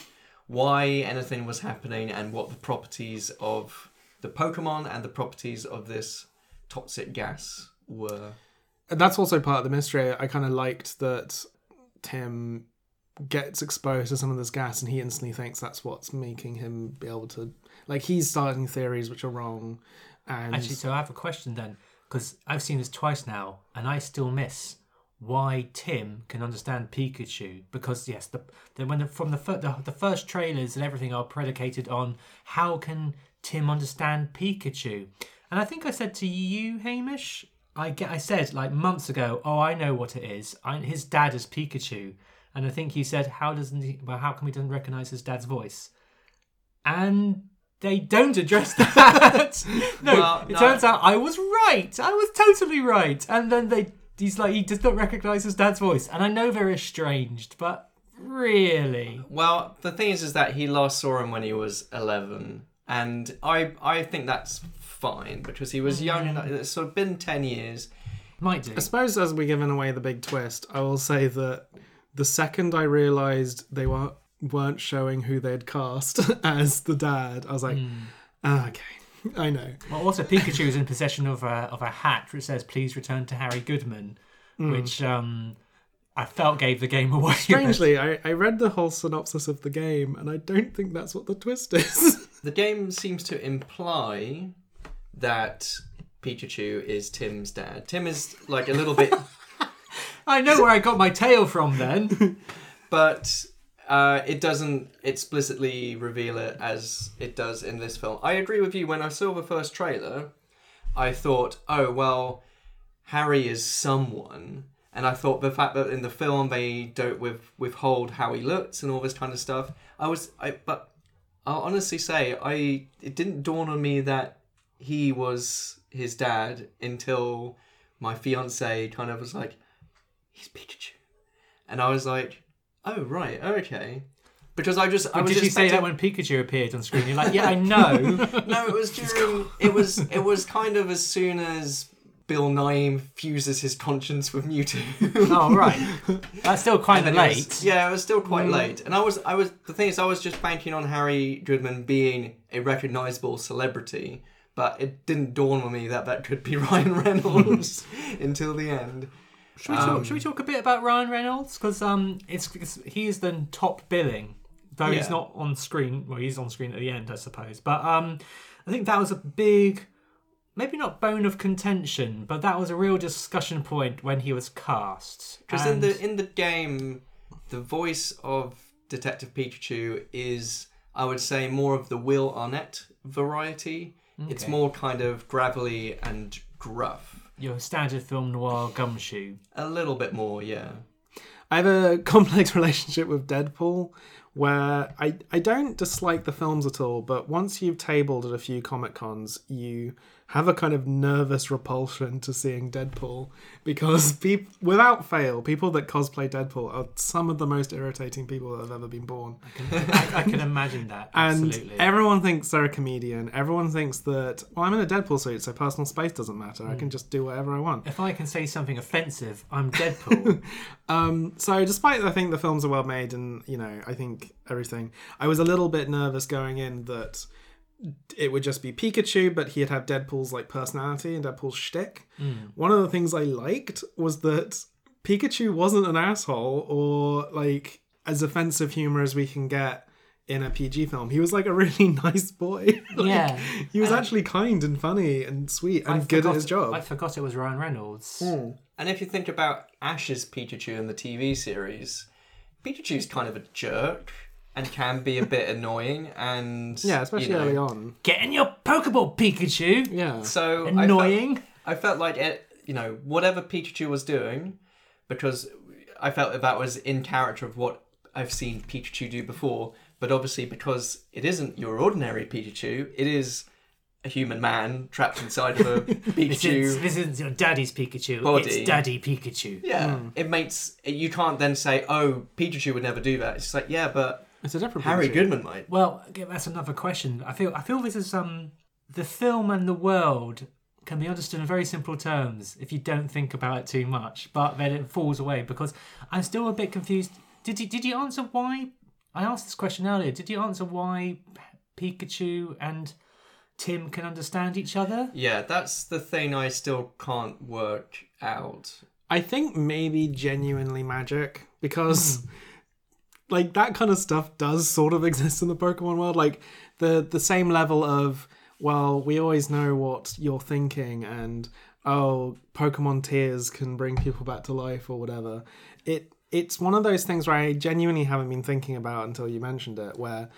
why anything was happening and what the properties of the Pokemon and the properties of this toxic gas were. And that's also part of the mystery. I kind of liked that Tim gets exposed to some of this gas and he instantly thinks that's what's making him be able to like he's starting theories which are wrong and Actually, so I have a question then, because I've seen this twice now, and I still miss why Tim can understand Pikachu. Because yes, the, the when the, from the, fir- the the first trailers and everything are predicated on how can Tim understand Pikachu, and I think I said to you, Hamish, I get I said like months ago, oh I know what it is. I, his dad is Pikachu, and I think you said how doesn't he? Well, how come he doesn't recognize his dad's voice? And they don't address that. no, Well, it no. turns out I was right. I was totally right. And then they, he's like, he does not recognize his dad's voice. And I know they're estranged, but really, Well, the thing is, is that he last saw him when he was eleven, and I I think that's fine because he was young enough. It's sort of been ten years. might do. I suppose as we're giving away the big twist, I will say that the second I realised they were weren't showing who they'd cast as the dad, I was like, ah, okay, I know. Well, also Pikachu is in possession of a of a hat which says "Please return to Harry Goodman," which um, I felt gave the game away. Strangely, I, I read the whole synopsis of the game, and I don't think that's what the twist is. The game seems to imply that Pikachu is Tim's dad. Tim is like a little bit, I know where I got my tail from then. but uh, it doesn't explicitly reveal it as it does in this film. I agree with you. When I saw the first trailer, I thought, oh well, Harry is someone. And I thought the fact that in the film they don't with, withhold how he looks and all this kind of stuff, I was, I but I'll honestly say I it didn't dawn on me that he was his dad until my fiance kind of was like, he's Pikachu, and I was like, oh right, okay, because I just I was did you say that when Pikachu appeared on screen? You're like, yeah, I know. no, it was during. It was. It was kind of as soon as Bill Nighy fuses his conscience with Mewtwo. oh right, that's still quite then it late. was- yeah, it was still quite mm. late, and I was. I was. The thing is, I was just banking on Harry Goodman being a recognizable celebrity, but it didn't dawn on me that that could be Ryan Reynolds until the end. Should we, talk, should we talk a bit about Ryan Reynolds? Because um, it's, it's he is the top billing, though he's not on screen. Well, he's on screen at the end, I suppose. But um, I think that was a big, maybe not bone of contention, but that was a real discussion point when he was cast. Because in the in the game, the voice of Detective Pikachu is, I would say, more of the Will Arnett variety. It's more kind of gravelly and gruff. Your standard film noir gumshoe. A little bit more, yeah. I have a complex relationship with Deadpool where I, I don't dislike the films at all, but once you've tabled at a few Comic Cons, you have a kind of nervous repulsion to seeing Deadpool because without fail, people that cosplay Deadpool are some of the most irritating people that have ever been born. I, can, I can imagine that. And Absolutely. everyone thinks they're a comedian. Everyone thinks that, well, I'm in a Deadpool suit, so personal space doesn't matter. I can just do whatever I want. if I can say something offensive, I'm Deadpool. Um, so despite I think the films are well made and you know I think everything, I was a little bit nervous going in that it would just be Pikachu, but he'd have Deadpool's like personality and Deadpool's shtick. Mm. One of the things I liked was that Pikachu wasn't an asshole or like as offensive humor as we can get in a PG film. He was like a really nice boy. Like, Yeah. He was And- actually kind and funny and sweet and I good forgot- at his job. I forgot it was Ryan Reynolds. And if you think about Ash's Pikachu in the TV series, Pikachu's kind of a jerk and can be a bit annoying and yeah, especially you know, early on. Get in your Pokeball, Pikachu. Yeah. So Annoying. I felt, I felt like it, you know, whatever Pikachu was doing, because I felt that that was in character of what I've seen Pikachu do before. But obviously, because it isn't your ordinary Pikachu, it is a human man trapped inside of a This Pikachu. is, this is your daddy's Pikachu. Body. It's Daddy Pikachu. Yeah, hmm. it makes you can't then say, "Oh, Pikachu would never do that." It's just like, yeah, but It's a different Harry Pikachu. Goodman might. Well, okay, that's another question. I feel I feel this is um the film and the world can be understood in very simple terms if you don't think about it too much, but then it falls away because I'm still a bit confused. Did you did you answer why? I asked this question earlier. Did you answer why Pikachu and Tim can understand each other? Yeah, that's the thing I still can't work out. I think maybe genuinely magic because like that kind of stuff does sort of exist in the Pokemon world. Like the the same level of well, we always know what you're thinking and oh, Pokemon tears can bring people back to life or whatever. It it's one of those things where I genuinely haven't been thinking about until you mentioned it where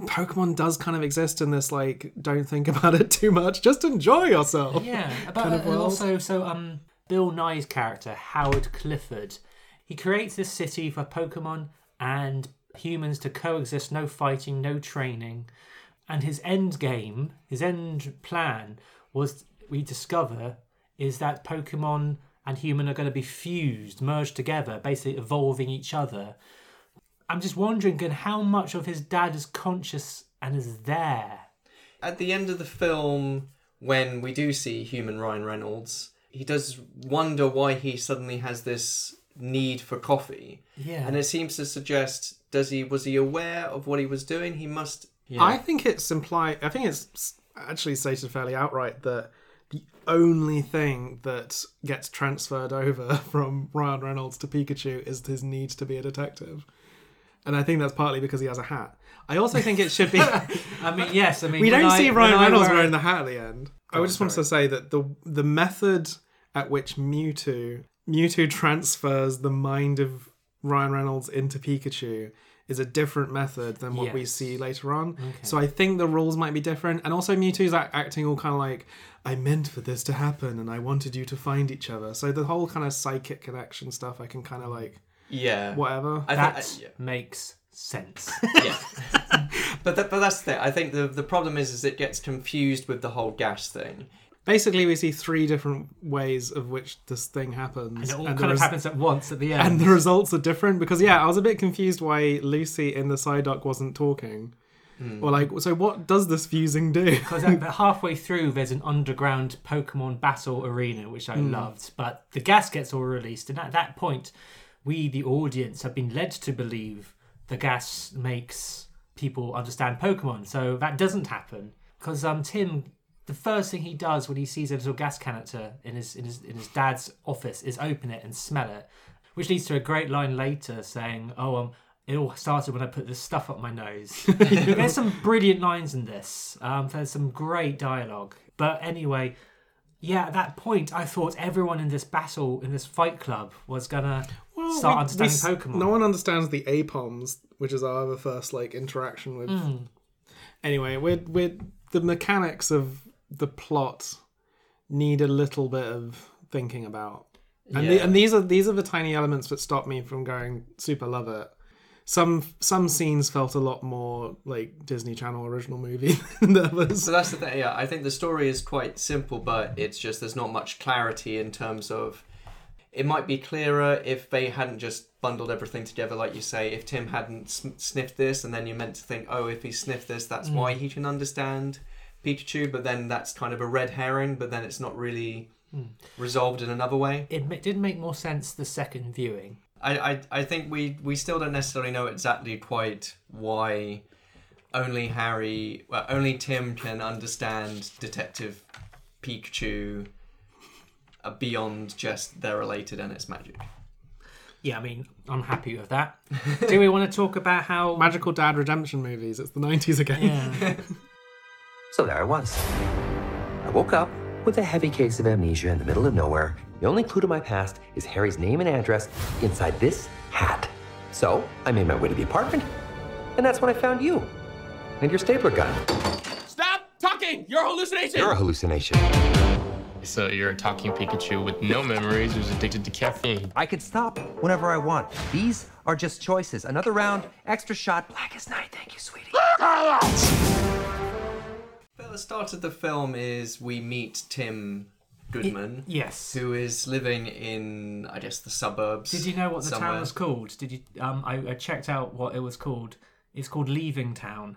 Pokemon does kind of exist in this like don't think about it too much, just enjoy yourself. Yeah, but kind of also so um Bill Nighy's character Howard Clifford, he creates this city for Pokemon and humans to coexist, no fighting, no training, and his end game, his end plan was we discover is that Pokemon and human are going to be fused, merged together, basically evolving each other. I'm just wondering, again, how much of his dad is conscious and is there. At the end of the film, when we do see human Ryan Reynolds, he does wonder why he suddenly has this need for coffee. Yeah. And it seems to suggest does he was he aware of what he was doing? He must I think it's implied. I think it's actually stated fairly outright that the only thing that gets transferred over from Ryan Reynolds to Pikachu is his need to be a detective, and I think that's partly because he has a hat. I also think it should be. I mean, yes, I mean, we don't I- see Ryan Reynolds wear- wearing the hat at the end. I Oh, just wanted to say that the the method at which Mewtwo Mewtwo transfers the mind of Ryan Reynolds into Pikachu is a different method than what we see later on. So I think the rules might be different, and also Mewtwo's act- acting all kind of like I meant for this to happen, and I wanted you to find each other. So the whole kind of psychic connection stuff, I can kind of like Yeah. whatever. I that think, yeah. makes sense. yeah. but that, but that's the thing. I think the the problem is is it gets confused with the whole gas thing. Basically, we see three different ways of which this thing happens, And it all the kind of res- happens at once at the end. and the results are different because yeah, I was a bit confused why Lucy in the Psyduck wasn't talking. Or like, so what does this fusing do? Because halfway through, there's an underground Pokemon battle arena, which I Hmm. loved. But the gas gets all released, and at that point, we, the audience, have been led to believe the gas makes people understand Pokemon. So that doesn't happen because um, Tim, the first thing he does when he sees a little gas canister in his in his in his dad's office is open it and smell it, which leads to a great line later saying, "Oh, um." It all started when I put this stuff up my nose. There's some brilliant lines in this. Um, there's some great dialogue. But anyway, yeah, at that point, I thought everyone in this battle, in this fight club, was gonna start We- we understanding s- Pokemon. No one understands the Aipoms, which is our first like interaction with. Mm. Anyway, we're we're the mechanics of the plot need a little bit of thinking about, and the, and these are these are the tiny elements that stop me from going super love it. Some some scenes felt a lot more like Disney Channel original movie than others. So that's the thing. Yeah, I think the story is quite simple, but it's just there's not much clarity in terms of. It might be clearer if they hadn't just bundled everything together, like you say. If Tim hadn't sniffed this, and then you're meant to think, oh, if he sniffed this, that's Mm. why he can understand Pikachu. But then that's kind of a red herring. But then it's not really Mm. resolved in another way. It ma- did make more sense the second viewing. I, I, I think we, we still don't necessarily know exactly quite why only Harry, well, only Tim can understand Detective Pikachu uh, beyond just they're related and it's magic. Yeah, I mean, I'm happy with that. Do we want to talk about how Magical Dad redemption movies. It's the 90s again. Yeah. So there I was. I woke up with a heavy case of amnesia in the middle of nowhere. The only clue to my past is Harry's name and address inside this hat. So I made my way to the apartment, and that's when I found you and your stapler gun. Stop talking! You're a hallucination! You're a hallucination. So you're a talking Pikachu with no memories who's addicted to caffeine. I can stop whenever I want. These are just choices. Another round, extra shot, black as night. Thank you, sweetie. But the start of the film is we meet Tim Goodman. yes. Who is living in, I guess, the suburbs. Did you know what the somewhere. town was called? Did you? Um, I, I checked out what it was called. It's called Leaving Town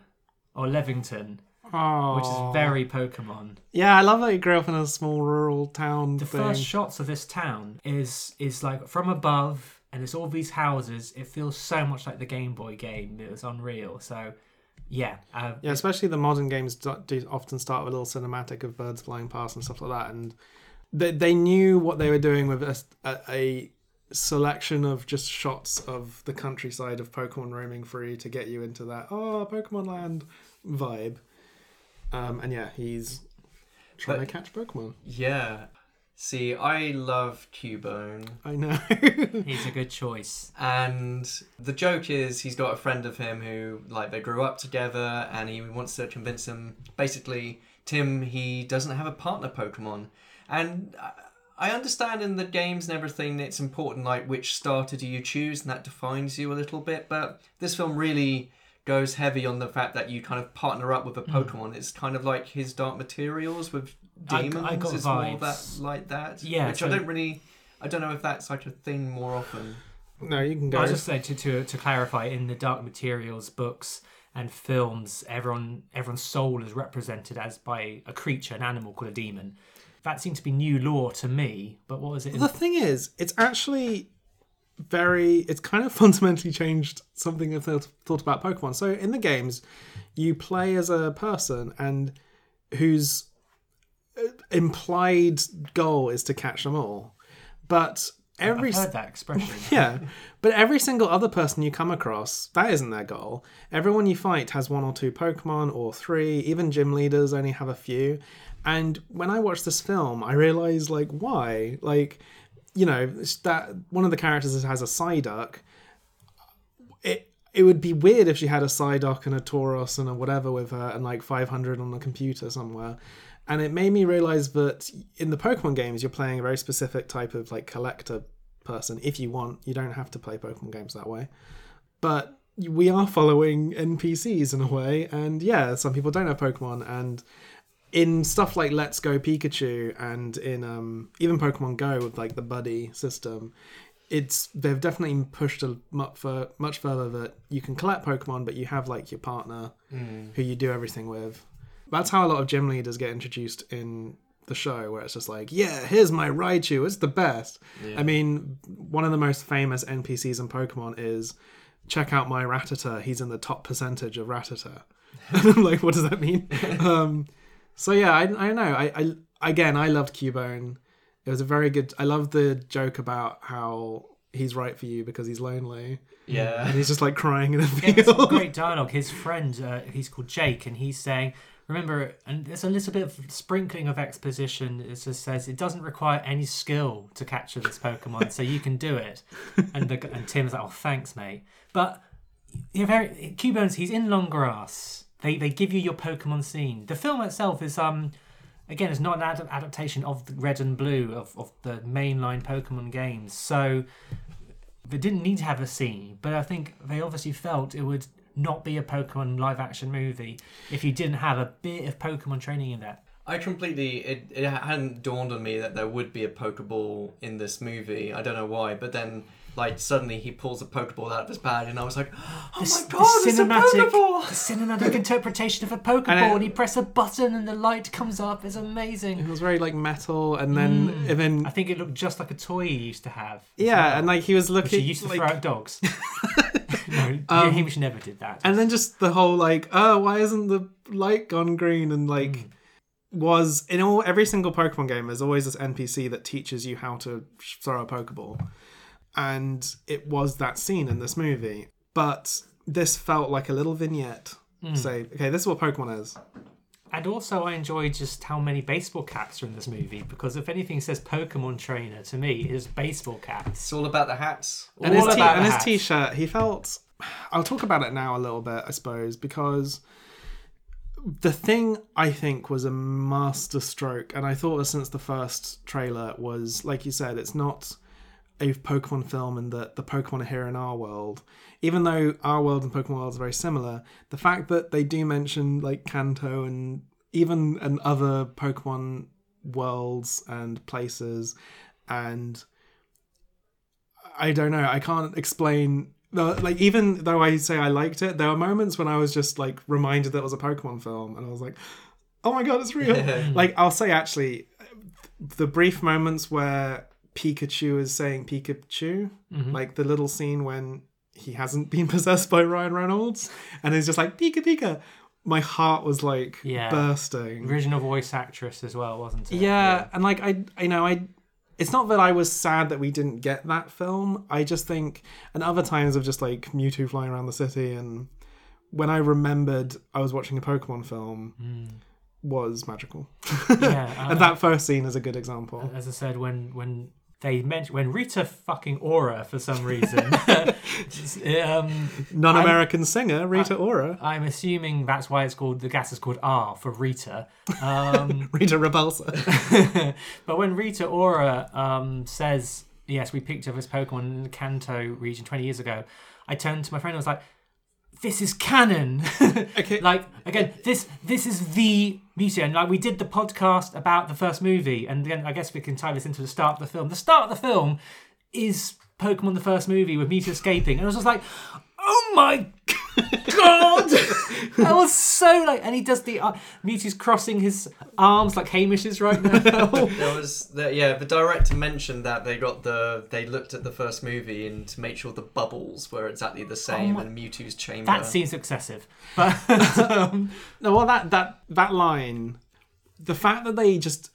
or Levington, Oh. which is very Pokemon. Yeah, I love that you grew up in a small rural town. The thing. first shots of this town is is like from above, and it's all these houses. It feels so much like the Game Boy game. It was unreal. So, yeah, uh, Yeah, especially the modern games do, often start with a little cinematic of birds flying past and stuff like that, and they they knew what they were doing with a, a, a selection of just shots of the countryside of Pokemon roaming free to get you into that oh Pokemon Land vibe. Um, and yeah, he's trying But- to catch Pokemon. Yeah. See, I love Cubone. I know. he's a good choice. And the joke is he's got a friend of him who, like, they grew up together and he wants to convince him. Basically, Tim, he doesn't have a partner Pokemon. And I- I understand in the games and everything it's important, like, which starter do you choose, and that defines you a little bit. But this film really goes heavy on the fact that you kind of partner up with a mm. Pokemon. It's kind of like his Dark Materials with I- I daemons. is it's more vibes. that like that. Yeah, which so- I don't really. I don't know if that's such a thing more often. no, you can go. I was just saying to, to to clarify in the Dark Materials books and films, everyone everyone's soul is represented as by a creature, an animal called a daemon. That seemed to be new lore to me. But what was it? In, The thing is, it's actually very. It's kind of fundamentally changed something I've thought, thought about Pokemon. So in the games, you play as a person and whose uh, implied goal is to catch them all, but every I've heard that expression. yeah, but every single other person you come across, that isn't their goal. Everyone you fight has one or two Pokemon or three. Even gym leaders only have a few. And when I watched this film, I realized like why, like you know, that one of the characters has a Psyduck. It it would be weird if she had a Psyduck and a Tauros and a whatever with her and like 500 on the computer somewhere. And it made me realize that in the Pokemon games, you're playing a very specific type of like collector person. If you want, you don't have to play Pokemon games that way. But we are following NPCs in a way, and yeah, some people don't have Pokemon, and in stuff like Let's Go Pikachu and in um, even Pokemon Go with like the buddy system, it's they've definitely pushed a much, fur- much further that you can collect Pokemon, but you have like your partner who you do everything with. That's how a lot of gym leaders get introduced in the show, where it's just like, yeah, here's my Raichu, it's the best. Yeah. I mean, one of the most famous NPCs in Pokemon is check out my Rattata. He's in the top percentage of Rattata. I'm like, what does that mean? um, so yeah, I, I don't know. I, I again, I loved Cubone. It was a very good. I love the joke about how he's right for you because he's lonely. Yeah. and he's just like crying in a Yeah, it's field. great dialogue. His friend, uh, he's called Jake, and he's saying, "Remember," and there's a little bit of sprinkling of exposition. It just says it doesn't require any skill to capture this Pokemon, so you can do it. And the, and Tim's like, "Oh, thanks, mate." But you're very Cubones. He's in long grass. They they give you your Pokemon scene. The film itself is um. Again, it's not an ad- adaptation of the Red and Blue of, of the mainline Pokemon games, so they didn't need to have a scene, but I think they obviously felt it would not be a Pokemon live action movie if you didn't have a bit of Pokemon training in that. I completely it, it hadn't dawned on me that there would be a Pokeball in this movie. I don't know why, but then like suddenly he pulls a Pokeball out of his bag, and I was like, "Oh The, my god, the it's a cinematic, Pokeball!" the cinematic interpretation of a Pokeball, And and, it- you press a button and the light comes up. It's amazing. It was very like metal, and then mm. and then I think it looked just like a toy he used to have. yeah, well, and like he was which looking he used to like throw out dogs. No, Um, Hamish never did that. and then just the whole like, oh, why isn't the light gone green? And like, was in all every single Pokemon game, there's always this NPC that teaches you how to throw a Pokeball, and it was that scene in this movie. But this felt like a little vignette. Mm. Say, okay, this is what Pokemon is. And also, I enjoy just how many baseball caps are in this movie because if anything says Pokemon trainer to me, is baseball caps. It's all about the hats. and All his, t- about and his hats. t-shirt. he felt i'll talk about it now a little bit i suppose because the thing i think was a master stroke and i thought it since the first trailer was like you said it's not a pokemon film and that the pokemon are here in our world even though our world and pokemon world is very similar the fact that they do mention like kanto and even and other pokemon worlds and places and I don't know. I can't explain. Like even though I say I liked it, there were moments when I was just like reminded that it was a Pokemon film, and I was like, "Oh my god, it's real!" like I'll say actually, the brief moments where Pikachu is saying Pikachu, Mhm. like the little scene when he hasn't been possessed by Ryan Reynolds, and he's just like Pika Pika. My heart was like Yeah. bursting. Original voice actress as well, wasn't it? Yeah, and like I, I know I. It's not that I was sad that we didn't get that film. I just think, and other times of just like Mewtwo flying around the city, and when I remembered I was watching a Pokemon film, was magical. Yeah, uh, and that first scene is a good example. As I said, when when they mentioned when Rita fucking Ora for some reason, um, Non-American singer Rita Ora, I'm assuming that's why it's called the gas is called R for Rita. Um, Rita Repulsa. but when Rita Ora um, says, "Yes, we picked up this Pokemon in the Kanto region 20 years ago," I turned to my friend and was like, "This is canon." okay. Like again, this this is the Mewtwo, and like we did the podcast about the first movie, and then I guess we can tie this into the start of the film. The start of the film is Pokemon the first movie with Mewtwo escaping, and I was just like, "Oh my god!" that was so like, and he does the uh, Mewtwo's crossing his arms like Hamish is right now. There was the, yeah, the director mentioned that they got the they looked at the first movie and to make sure the bubbles were exactly the same my- and Mewtwo's chamber. that seems excessive, but um, No, well, that that that line, the fact that they just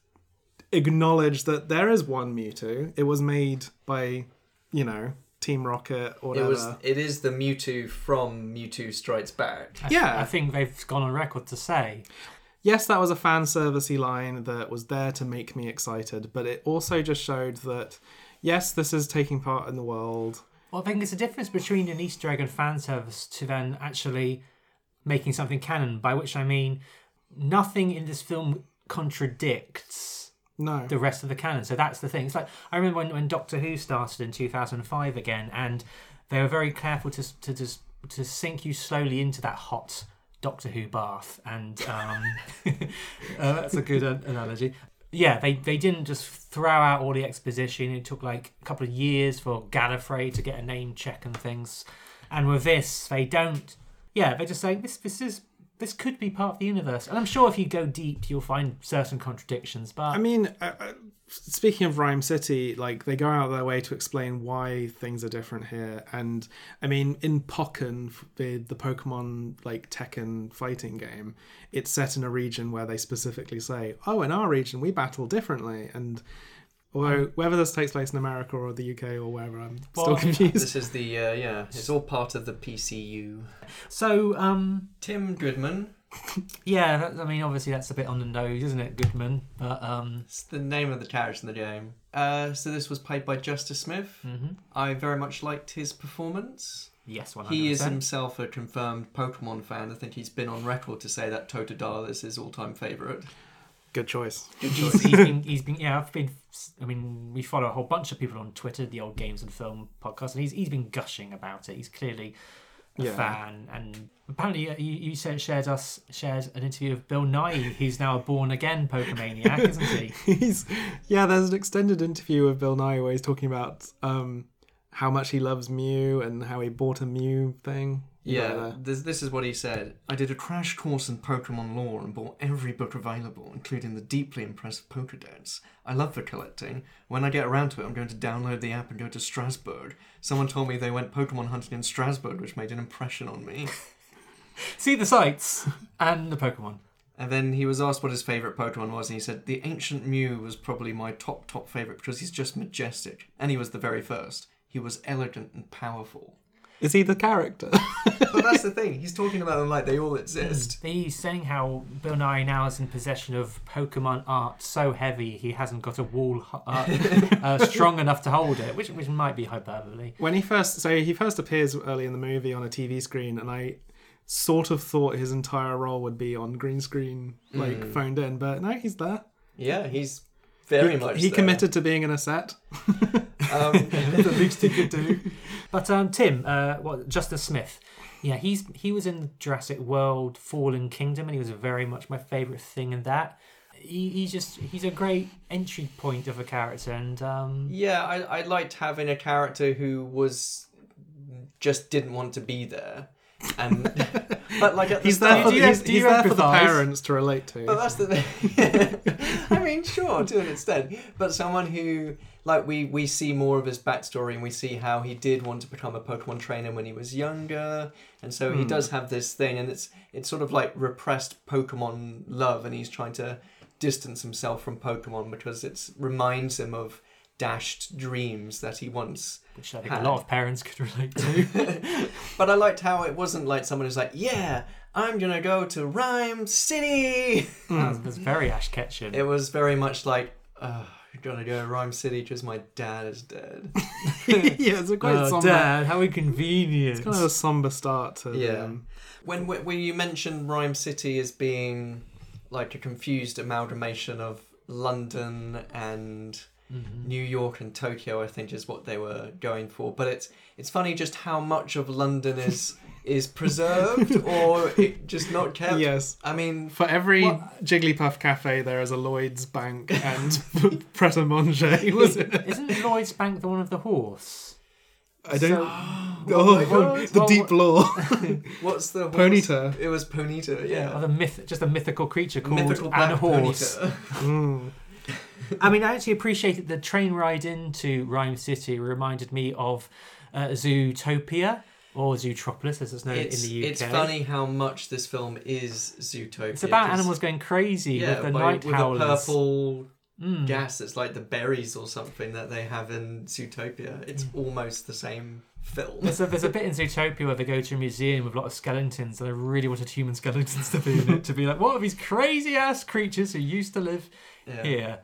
acknowledge that there is one Mewtwo. It was made by, you know, Team Rocket or it whatever. was it is the Mewtwo from Mewtwo Strikes Back. I- Yeah. I think they've gone on record to say yes, that was a fan servicey line that was there to make me excited, but it also just showed that yes, this is taking part in the world. Well, I think there's a difference between an Easter egg and fan service to then actually making something canon, by which I mean nothing in this film contradicts No. the rest of the canon. So that's the thing. It's like I remember when, when Doctor Who started in 2005 again, and they were very careful to to just to sink you slowly into that hot Doctor Who bath, and um, uh, that's a good an- analogy. Yeah, they, they didn't just throw out all the exposition. It took like a couple of years for Gallifrey to get a name check and things. And with this, they don't. Yeah, they just say this this is this could be part of the universe. And I'm sure if you go deep, you'll find certain contradictions. But I mean, uh, uh, speaking of Rhyme City, like they go out of their way to explain why things are different here. And I mean, in Pokken, the the Pokemon like Tekken fighting game, it's set in a region where they specifically say, "Oh, in our region, we battle differently." And although whether this takes place in America or the UK or wherever, I'm Well, still I mean, confused. This is the uh, yeah, it's all part of the PCU. so um, Tim Goodman, yeah, that, I mean, obviously that's a bit on the nose, isn't it, Goodman? But um, it's the name of the character in the game. Uh, so this was played by Justice Smith. Mhm. I very much liked his performance. yes, one He is himself a confirmed Pokemon fan. I think he's been on record to say that Totodile is his all-time favorite. Good choice. Good He's, choice. he's been, he's been, yeah, I've been, I mean, we follow a whole bunch of people on Twitter, the old Games and Film podcast, and he's he's been gushing about it. He's clearly a Yeah. fan, and apparently uh, you, you said shared us shared an interview of Bill Nighy, who's now a born again Pokemaniac, isn't he? he's yeah. There's an extended interview of Bill Nighy where he's talking about um, how much he loves Mew and how he bought a Mew thing. Yeah, this, this is what he said. I did a crash course in Pokemon lore and bought every book available, including the deeply impressive Pokedex. I love the collecting. When I get around to it, I'm going to download the app and go to Strasbourg. Someone told me they went Pokemon hunting in Strasbourg, which made an impression on me. See the sights and the Pokemon. And then he was asked what his favourite Pokemon was, and he said, The Ancient Mew was probably my top, top favourite because he's just majestic. And he was the very first. He was elegant and powerful. Is he the character? but that's the thing, he's talking about them like they all exist. He's saying how Bill Nighy now is in possession of Pokemon art so heavy he hasn't got a wall uh, uh, strong enough to hold it, which which might be hyperbole. when he first, so he first appears early in the movie on a TV screen, and I sort of thought his entire role would be on green screen, like Mm. phoned in, but no, he's there. Yeah, he's very he, much He there. committed to being in a set. Um, the least he could do. But um, Tim, uh, what Justice Smith? Yeah, he's he was in the Jurassic World: Fallen Kingdom, and he was very much my favourite thing in that. He, he's just he's a great entry point of a character, and um, Yeah, I, I liked having a character who was just didn't want to be there, and but like at the He's there start, for, you- he's, he's there for the parents to relate to. But that's the thing. I mean, sure, to an extent. But someone who, like, we we see more of his backstory and we see how he did want to become a Pokemon trainer when he was younger, and so he Hmm. does have this thing, and it's it's sort of like repressed Pokemon love, and he's trying to distance himself from Pokemon because it reminds him of dashed dreams that he once which I think had. a lot of parents could relate to. But I liked how it wasn't like someone who's like, yeah, I'm gonna go to Rhyme City. That's, that's very Ash Ketchum. It was very much like, oh, I'm gonna go to Rhyme City because my dad is dead. yeah, it's a quite oh, somber. Dad, how inconvenient! It's kind of a somber start to the, Yeah. um, When when you mentioned Rhyme City as being like a confused amalgamation of London and Mm-hmm. New York and Tokyo, I think is what they were going for. But it's it's funny just how much of London is is preserved or it just not kept. Yes. I mean, For every What- Jigglypuff cafe, there is a Lloyd's Bank and Pret a Manger. Was it? Isn't Lloyd's Bank the one of the horse? I don't. So- oh, God. the Well, deep lore. what's the horse? Ponyta. It was Ponyta. Yeah. Of a myth, just a mythical creature called Mythical Anna black Horse. Ponyta. Mm. I mean, I actually appreciated the train ride into Rhyme City. Reminded me of uh, Zootopia or Zootropolis, as it's known It's, in the UK. it's funny how much this film is Zootopia. It's about animals going crazy yeah, with the by- night with howlers. the purple Mm. gas. It's like the berries or something that they have in Zootopia. It's Mm. almost the same film. There's a, there's a bit in Zootopia where they go to a museum with a lot of skeletons, and I really wanted human skeletons to be in it to be like, what are these crazy ass creatures who used to live Yeah. here?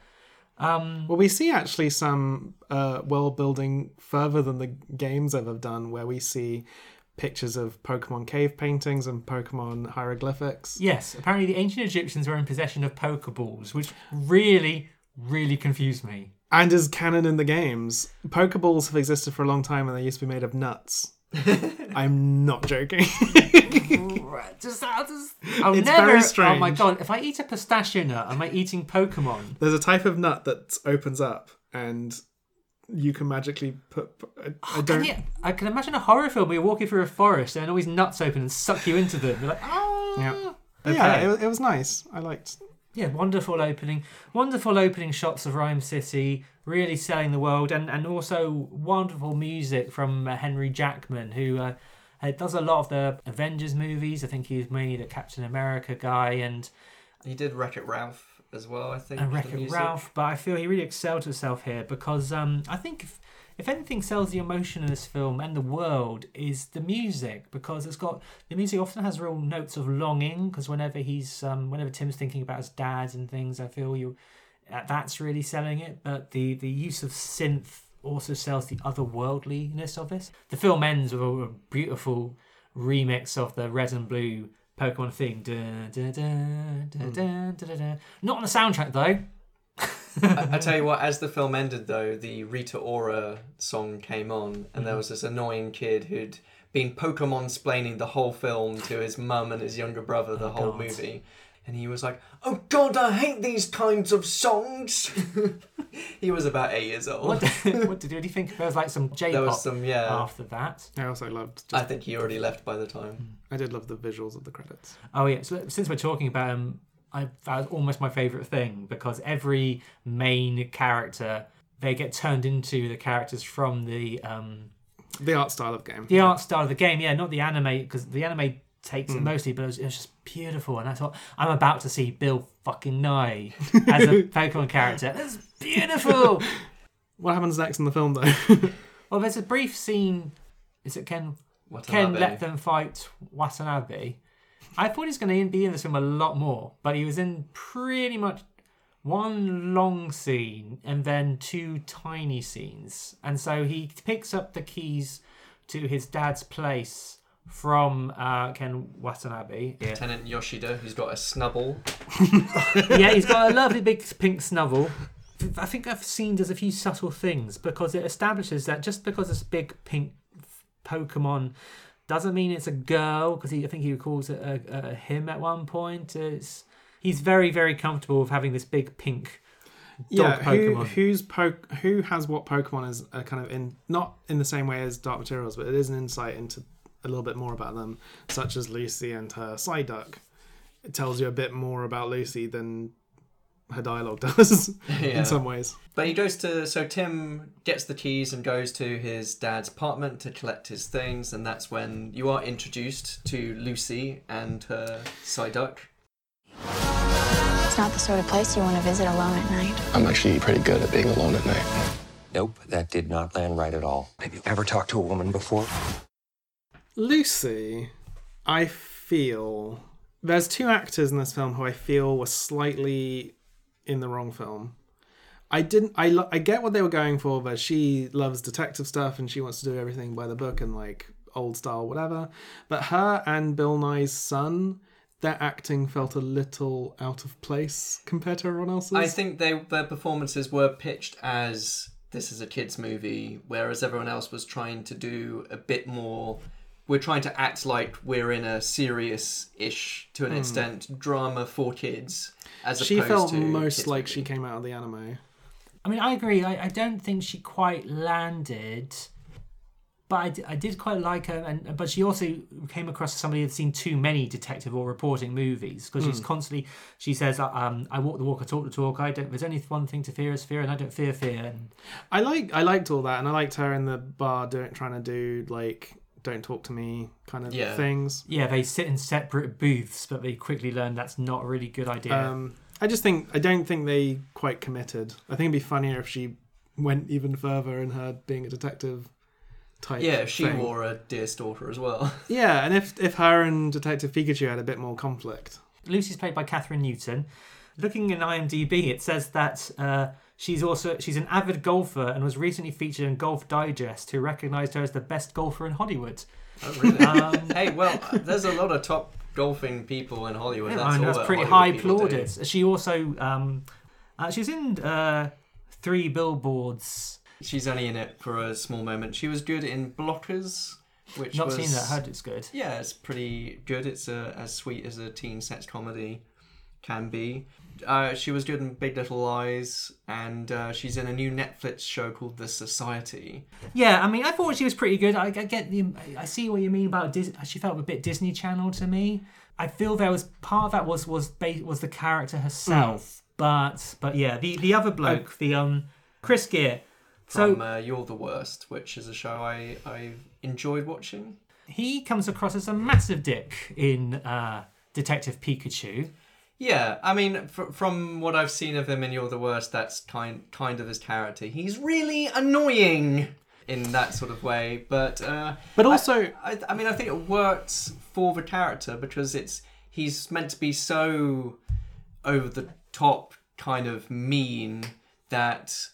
Um, Well, we see actually some uh, world building further than the games ever done, where we see pictures of Pokemon cave paintings and Pokemon hieroglyphics. yes, apparently the ancient Egyptians were in possession of Pokeballs, which really, really confused me. And is canon in the games. Pokeballs have existed for a long time and they used to be made of nuts. I'm not joking. just, I'll just, I'll It's never. very Oh my god! If I eat a pistachio nut, am I eating Pokemon? There's a type of nut that opens up and you can magically put. I, I Can don't. you- I can imagine a horror film where you're walking through a forest and all these nuts open and suck you into them. You're like, ah. Yeah. Okay. Yeah, it, was- it was nice. I liked. Yeah, wonderful opening, wonderful opening shots of Rhyme City, really selling the world, and and also wonderful music from uh, Henry Jackman, who uh, uh, does a lot of the Avengers movies. I think he's mainly the Captain America guy, and He did Wreck It Ralph as well, I think. and Wreck It. Ralph. But I feel he really excelled himself here because um, I think if, if anything sells the emotion in this film and the world is the music because it's got the music often has real notes of longing because whenever he's um, whenever Tim's thinking about his dad and things, I feel you that's really selling it. But the the use of synth also sells the otherworldliness of this. The film ends with a beautiful remix of the red and blue Pokemon theme. Dun, dun, dun. Not on the soundtrack though. I, I tell you what, as the film ended though, the Rita Ora song came on, and there Mhm. was this annoying kid who'd been Pokemon splaining the whole film to his mum and his younger brother the Oh, whole God. movie. And he was like, "Oh God, I hate these kinds of songs." he was about eight years old. What did, what did you think? There was like some J-pop There was some, yeah. after that. I also loved. I think he already left by the time. I did love the visuals of the credits. Oh yeah. So since we're talking about him, I that was almost my favorite thing because every main character they get turned into the characters from the um The art style of game. the art style of the game. Yeah, not the anime because the anime takes it Mm. mostly, but it was, it was just beautiful. And I thought I'm about to see Bill fucking Nighy as a Pokemon character. That's beautiful. What happens next in the film, though? well, there's a brief scene. Is it Ken? Watanabe. Ken let them fight Watanabe. I thought he was going to be in this film a lot more, but he was in pretty much one long scene and then two tiny scenes. And so he picks up the keys to his dad's place from uh, Ken Watanabe. Yeah. Lieutenant Yoshida, who's got a Snubbull. yeah, he's got a lovely big pink Snubbull. I think I've seen there's a few subtle things because it establishes that just because it's a big pink Pokemon doesn't mean it's a girl because I think he calls it a, a him at one point. It's he's very very comfortable with having this big pink dog yeah, who, Pokemon. who's po- who has what Pokemon is a kind of in not in the same way as Dark Materials, but it is an insight into a little bit more about them, such as Lucy and her Psyduck. It tells you a bit more about Lucy than her dialogue does Yeah. in some ways. But he goes to so Tim gets the keys and goes to his dad's apartment to collect his things, and that's when you are introduced to Lucy and her Psyduck. It's not the sort of place you want to visit alone at night. I'm actually pretty good at being alone at night. Nope, that did not land right at all. Have you ever talked to a woman before? Lucy, I feel there's two actors in this film who I feel were slightly in the wrong film. I didn't. I lo- I get what they were going for, but she loves detective stuff and she wants to do everything by the book and like old style, whatever. But her and Bill Nighy's son, their acting felt a little out of place compared to everyone else's. I think they their performances were pitched as this is a kids movie, whereas everyone else was trying to do a bit more. We're trying to act like we're in a serious-ish, to an Hmm. extent, drama for kids, as she opposed felt to most kids like movie. she came out of the anime. I mean, I agree. I, I don't think she quite landed, but I, d- I did quite like her. And but she also came across as somebody who'd seen too many detective or reporting movies because she's Mm. constantly. She says, uh, um, "I walk the walk, I talk the talk. I don't. There's only one thing to fear is fear, and I don't fear fear." And I like I liked all that, and I liked her in the bar doing trying to do like "don't talk to me" kind of Yeah. things. yeah, they sit in separate booths, but they quickly learn that's not a really good idea. Um, I just think I don't think they quite committed. I think it'd be funnier if she went even further in her being a detective type. Yeah, she thing. wore a deer stalker as well. Yeah, and if if her and Detective Pikachu had a bit more conflict. Lucy's played by Kathryn Newton. Looking in IMDb, it says that uh, she's also she's an avid golfer and was recently featured in Golf Digest, who recognised her as the best golfer in Hollywood. Oh, really? Um, hey, well, there's a lot of top golfing people in Hollywood. Yeah, that's I mean, that's that pretty Hollywood high do. plaudits. She also um, uh, she's in uh, three billboards. She's only in it for a small moment. She was good in Blockers, which Not was, seen that. Heard it's good. Yeah, it's pretty good. It's a, as sweet as a teen sex comedy can be. Uh, she was good in Big Little Lies, and uh, she's in a new Netflix show called The Society. Yeah, I mean, I thought she was pretty good. I, I get the, I see what you mean about Dis- She felt a bit Disney Channel to me. I feel there was part of that was was ba- was the character herself, but but yeah, the the other bloke, the um Chris Geere. So From uh, You're the Worst, which is a show I, I enjoyed watching. he comes across as a massive dick in uh, Detective Pikachu. Yeah, I mean, fr- from what I've seen of him in You're the Worst, that's kind kind of his character. He's really annoying in that sort of way, but uh, But also- I, I, I mean, I think it works for the character because it's he's meant to be so over the top, kind of mean that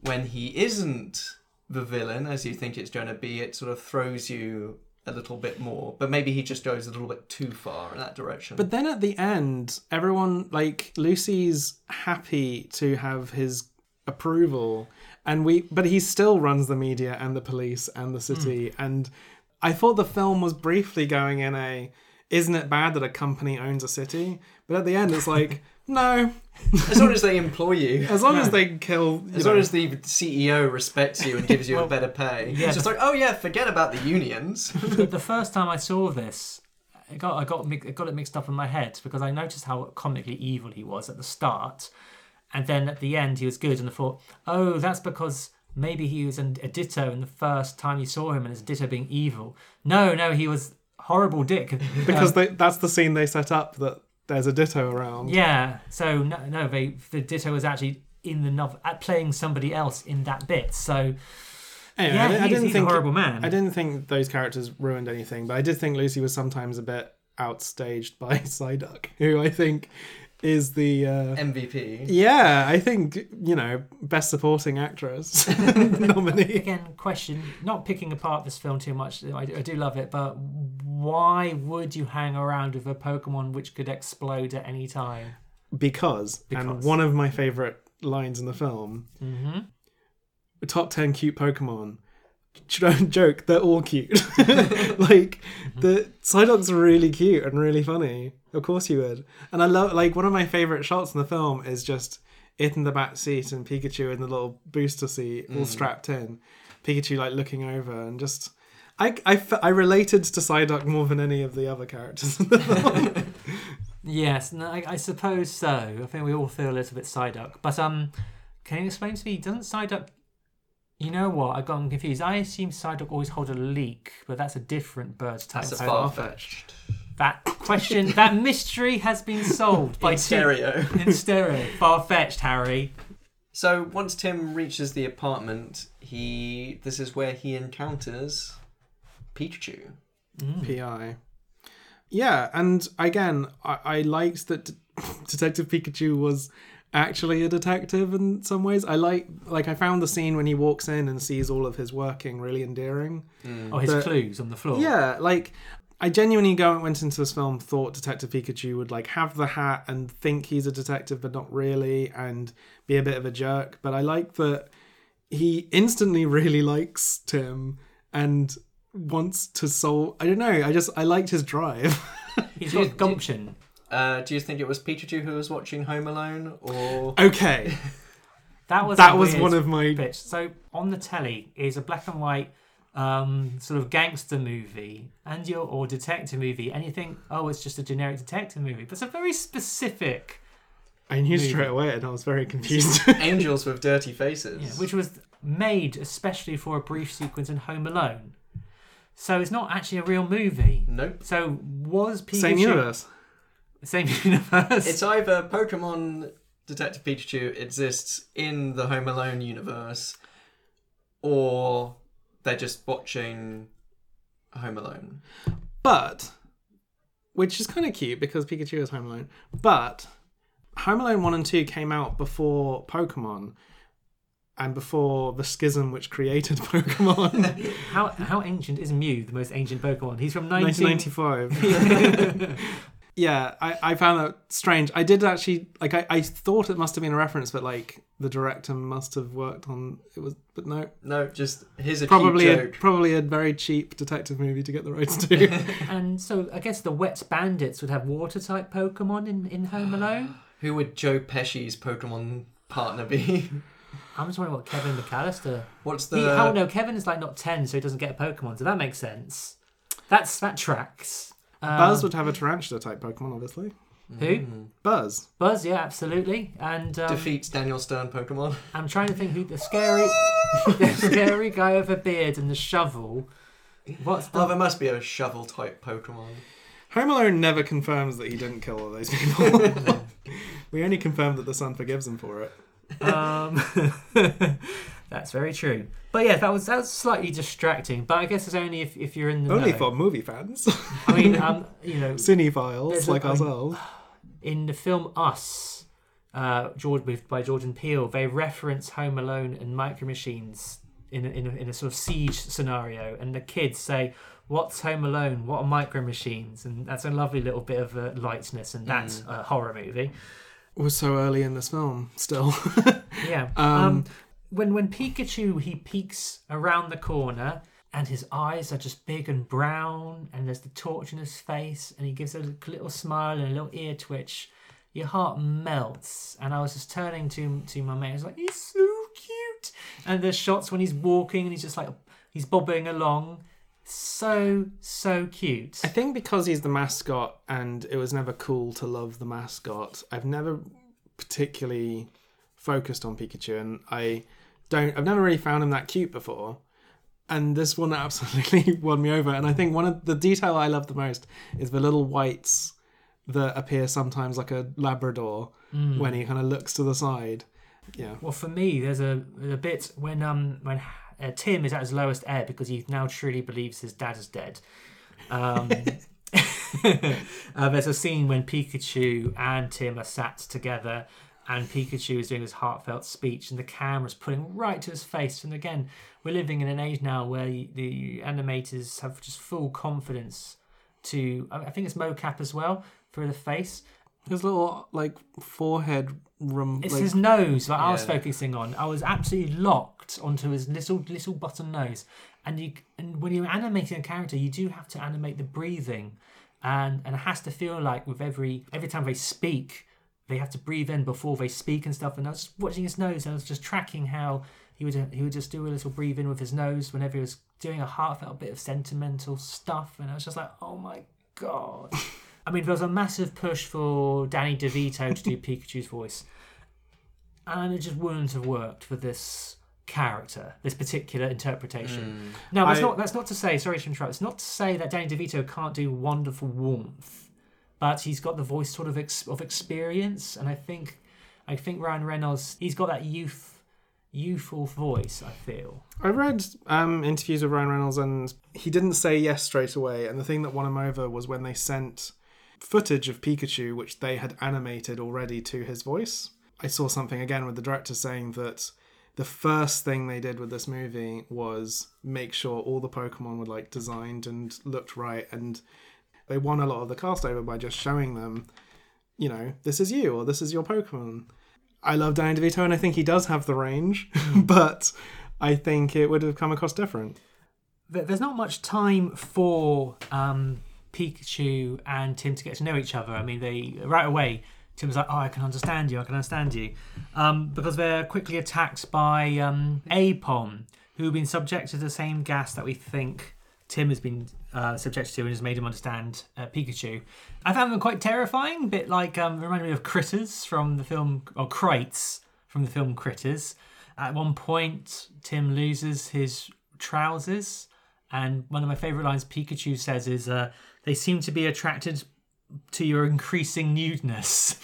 when he isn't the villain, as you think it's going to be, it sort of throws you a little bit more. But maybe he just goes a little bit too far in that direction. But then at the end, everyone like Lucy's happy to have his approval, and we but he still runs the media and the police and the city. Hmm. And I thought the film was briefly going in a isn't it bad that a company owns a city? But at the end, it's like, no. As long as they employ you. As long No. as they kill. As know. long as the CEO respects you and gives you a better pay. yeah, it's just like, oh yeah, forget about the unions. the, the first time I saw this, I got I got mi- I got it mixed up in my head because I noticed how comically evil he was at the start, and then at the end he was good, and I thought, oh, that's because maybe he was an, a Ditto in the first time you saw him, and his Ditto being evil. No, no, he was horrible dick. because Um, they, that's the scene they set up that there's a Ditto around. yeah, so no, no, they the Ditto was actually in the novel at playing somebody else in that bit. So. Anyway, yeah, I, di- I didn't think horrible man. I didn't think those characters ruined anything, but I did think Lucy was sometimes a bit outstaged by Psyduck, who I think is the uh, MVP. Yeah, I think you know best supporting actress nominee. Again, question: not picking apart this film too much. I, I do love it, but why would you hang around with a Pokemon which could explode at any time? Because, and one of my favorite lines in the film, Mm-hmm. top ten cute Pokemon. Don't joke, they're all cute. like the Psyduck's really cute and really funny. Of course you would. And I love like one of my favorite shots in the film is just it in the back seat and Pikachu in the little booster seat, all Mm. strapped in. Pikachu like looking over and just. I, I, I related to Psyduck more than any of the other characters in the film. Yes, no, I, I suppose so. I think we all feel a little bit Psyduck. But um, can you explain to me? Doesn't Psyduck? You know what? I've got confused. I assume Psyduck always hold a leek, but that's a different bird type. That's a Farfetch'd. That question, that mystery has been solved by In Tim- stereo. in stereo, far fetched, Harry. So once Tim reaches the apartment, he this is where he encounters Pikachu. Mm. PI. Yeah, and again, I, I liked that Detective Pikachu was actually a detective in some ways. I like like I found the scene when he walks in and sees all of his working really endearing. Mm. Oh, his But- clues on the floor. Yeah, like I genuinely go went into this film thought Detective Pikachu would like have the hat and think he's a detective but not really and be a bit of a jerk. But I like that he instantly really likes Tim and wants to solve I don't know, I just I liked his drive. He's got gumption. Uh, do you think it was Peter Pikachu who was watching Home Alone, or Okay. That was That was one of my- bits. So on the telly is a black and white um, sort of gangster movie and your or detective movie, and you think, oh, it's just a generic detective movie, but it's a very specific. I knew movie. straight away and I was very confused. angels with dirty faces? Yeah, which was made especially for a brief sequence in Home Alone. So it's not actually a real movie. Nope. So was Pikachu Same universe. Same universe. It's either Pokemon Detective Pikachu exists in the Home Alone universe, or they're just watching Home Alone. But which is kind of cute because Pikachu is Home Alone. But Home Alone 1 and 2 came out before Pokemon and before the schism which created Pokemon. How how ancient is Mew, the most ancient Pokemon? He's from 19... 1995. Yeah, I, I found that strange. I did actually like I, I thought it must have been a reference, but like the director must have worked on it was but no. No, just here's a Probably cute a, probably a very cheap detective movie to get the rights to. and so I guess the Wet Bandits would have water type Pokemon in, in Home Alone. Who would Joe Pesci's Pokemon partner be? I'm just wondering what Kevin McAllister. What's He, the- oh no, Kevin is like not ten, so he doesn't get a Pokemon. So that makes sense. That's that tracks. Buzz Um, would have a tarantula type Pokemon, obviously. Who? Buzz. Buzz, yeah, absolutely. And um, Defeats Daniel Stern Pokemon. I'm trying to think who the scary, the scary guy with a beard and the shovel. What's the? Oh, there must be a shovel type Pokemon. Home Alone never confirms that he didn't kill all those people. we only confirm that the son forgives him for it. Um, that's very true. But yeah, that was that was slightly distracting. But I guess it's only if, if you're in the Only know. for movie fans. I mean, um, you know, cinephiles there's a- like ourselves. in the film Us, uh, George with by Jordan Peele, they reference Home Alone and Micro Machines in a, in a, in a sort of siege scenario, and the kids say, "What's Home Alone? What are Micro Machines?" And that's a lovely little bit of uh, lightness, and that's Mm. a horror movie. We're so early in this film still. Yeah. Um, Um, when when Pikachu he peeks around the corner and his eyes are just big and brown, and there's the torch in his face, and he gives a little smile and a little ear twitch. Your heart melts, and I was just turning to to my mate. I was like, "He's so cute!" And there's shots when he's walking, and he's just like he's bobbing along, so so cute. I think because he's the mascot and it was never cool to love the mascot, I've never particularly focused on Pikachu and I don't I've never really found him that cute before. And this one absolutely won me over. And I think one of the detail I love the most is the little whites that appear sometimes like a Labrador Mm. when he kind of looks to the side. Yeah. Well, for me, there's a, a bit when um when uh, Tim is at his lowest ebb because he now truly believes his dad is dead. Um, uh, there's a scene when Pikachu and Tim are sat together, and Pikachu is doing his heartfelt speech, and the camera's pulling right to his face. And again, we're living in an age now where the, the animators have just full confidence to. I I think it's mocap as well for the face. His little like forehead room. It's like, his nose that I was focusing on. I was absolutely locked onto his little little button nose. And you and when you're animating a character, you do have to animate the breathing, and and it has to feel like with every every time they speak, they have to breathe in before they speak and stuff. And I was just watching his nose, and I was just tracking how he would he would just do a little breathe in with his nose whenever he was doing a heartfelt bit of sentimental stuff, and I was just like, oh my god. I mean, there was a massive push for Danny DeVito to do Pikachu's voice, and it just wouldn't have worked for this character, this particular interpretation. Hmm. Now, that's I- not that's not to say. Sorry to interrupt. It's not to say that Danny DeVito can't do wonderful warmth, but he's got the voice sort of ex- of experience, and I think I think Ryan Reynolds he's got that youth youthful voice. I feel. I read um, interviews with Ryan Reynolds, and he didn't say yes straight away. And the thing that won him over was when they sent footage of Pikachu, which they had animated already to his voice. I saw something again with the director saying that the first thing they did with this movie was make sure all the Pokemon were like designed and looked right, and they won a lot of the cast over by just showing them, you know, this is you or this is your Pokemon. I love Danny DeVito, and I think he does have the range, but I think it would have come across different. There's not much time for um, Pikachu and Tim to get to know each other. I mean, they right away. Tim's like, "Oh, I can understand you. I can understand you," um, because they're quickly attacked by um, Aipom, who've been subjected to the same gas that we think Tim has been uh, subjected to, and has made him understand uh, Pikachu. I found them quite terrifying, a bit like um, reminded me of Critters from the film, or Krites from the film Critters. At one point, Tim loses his trousers, and one of my favourite lines Pikachu says is, uh, "They seem to be attracted to your increasing nudeness."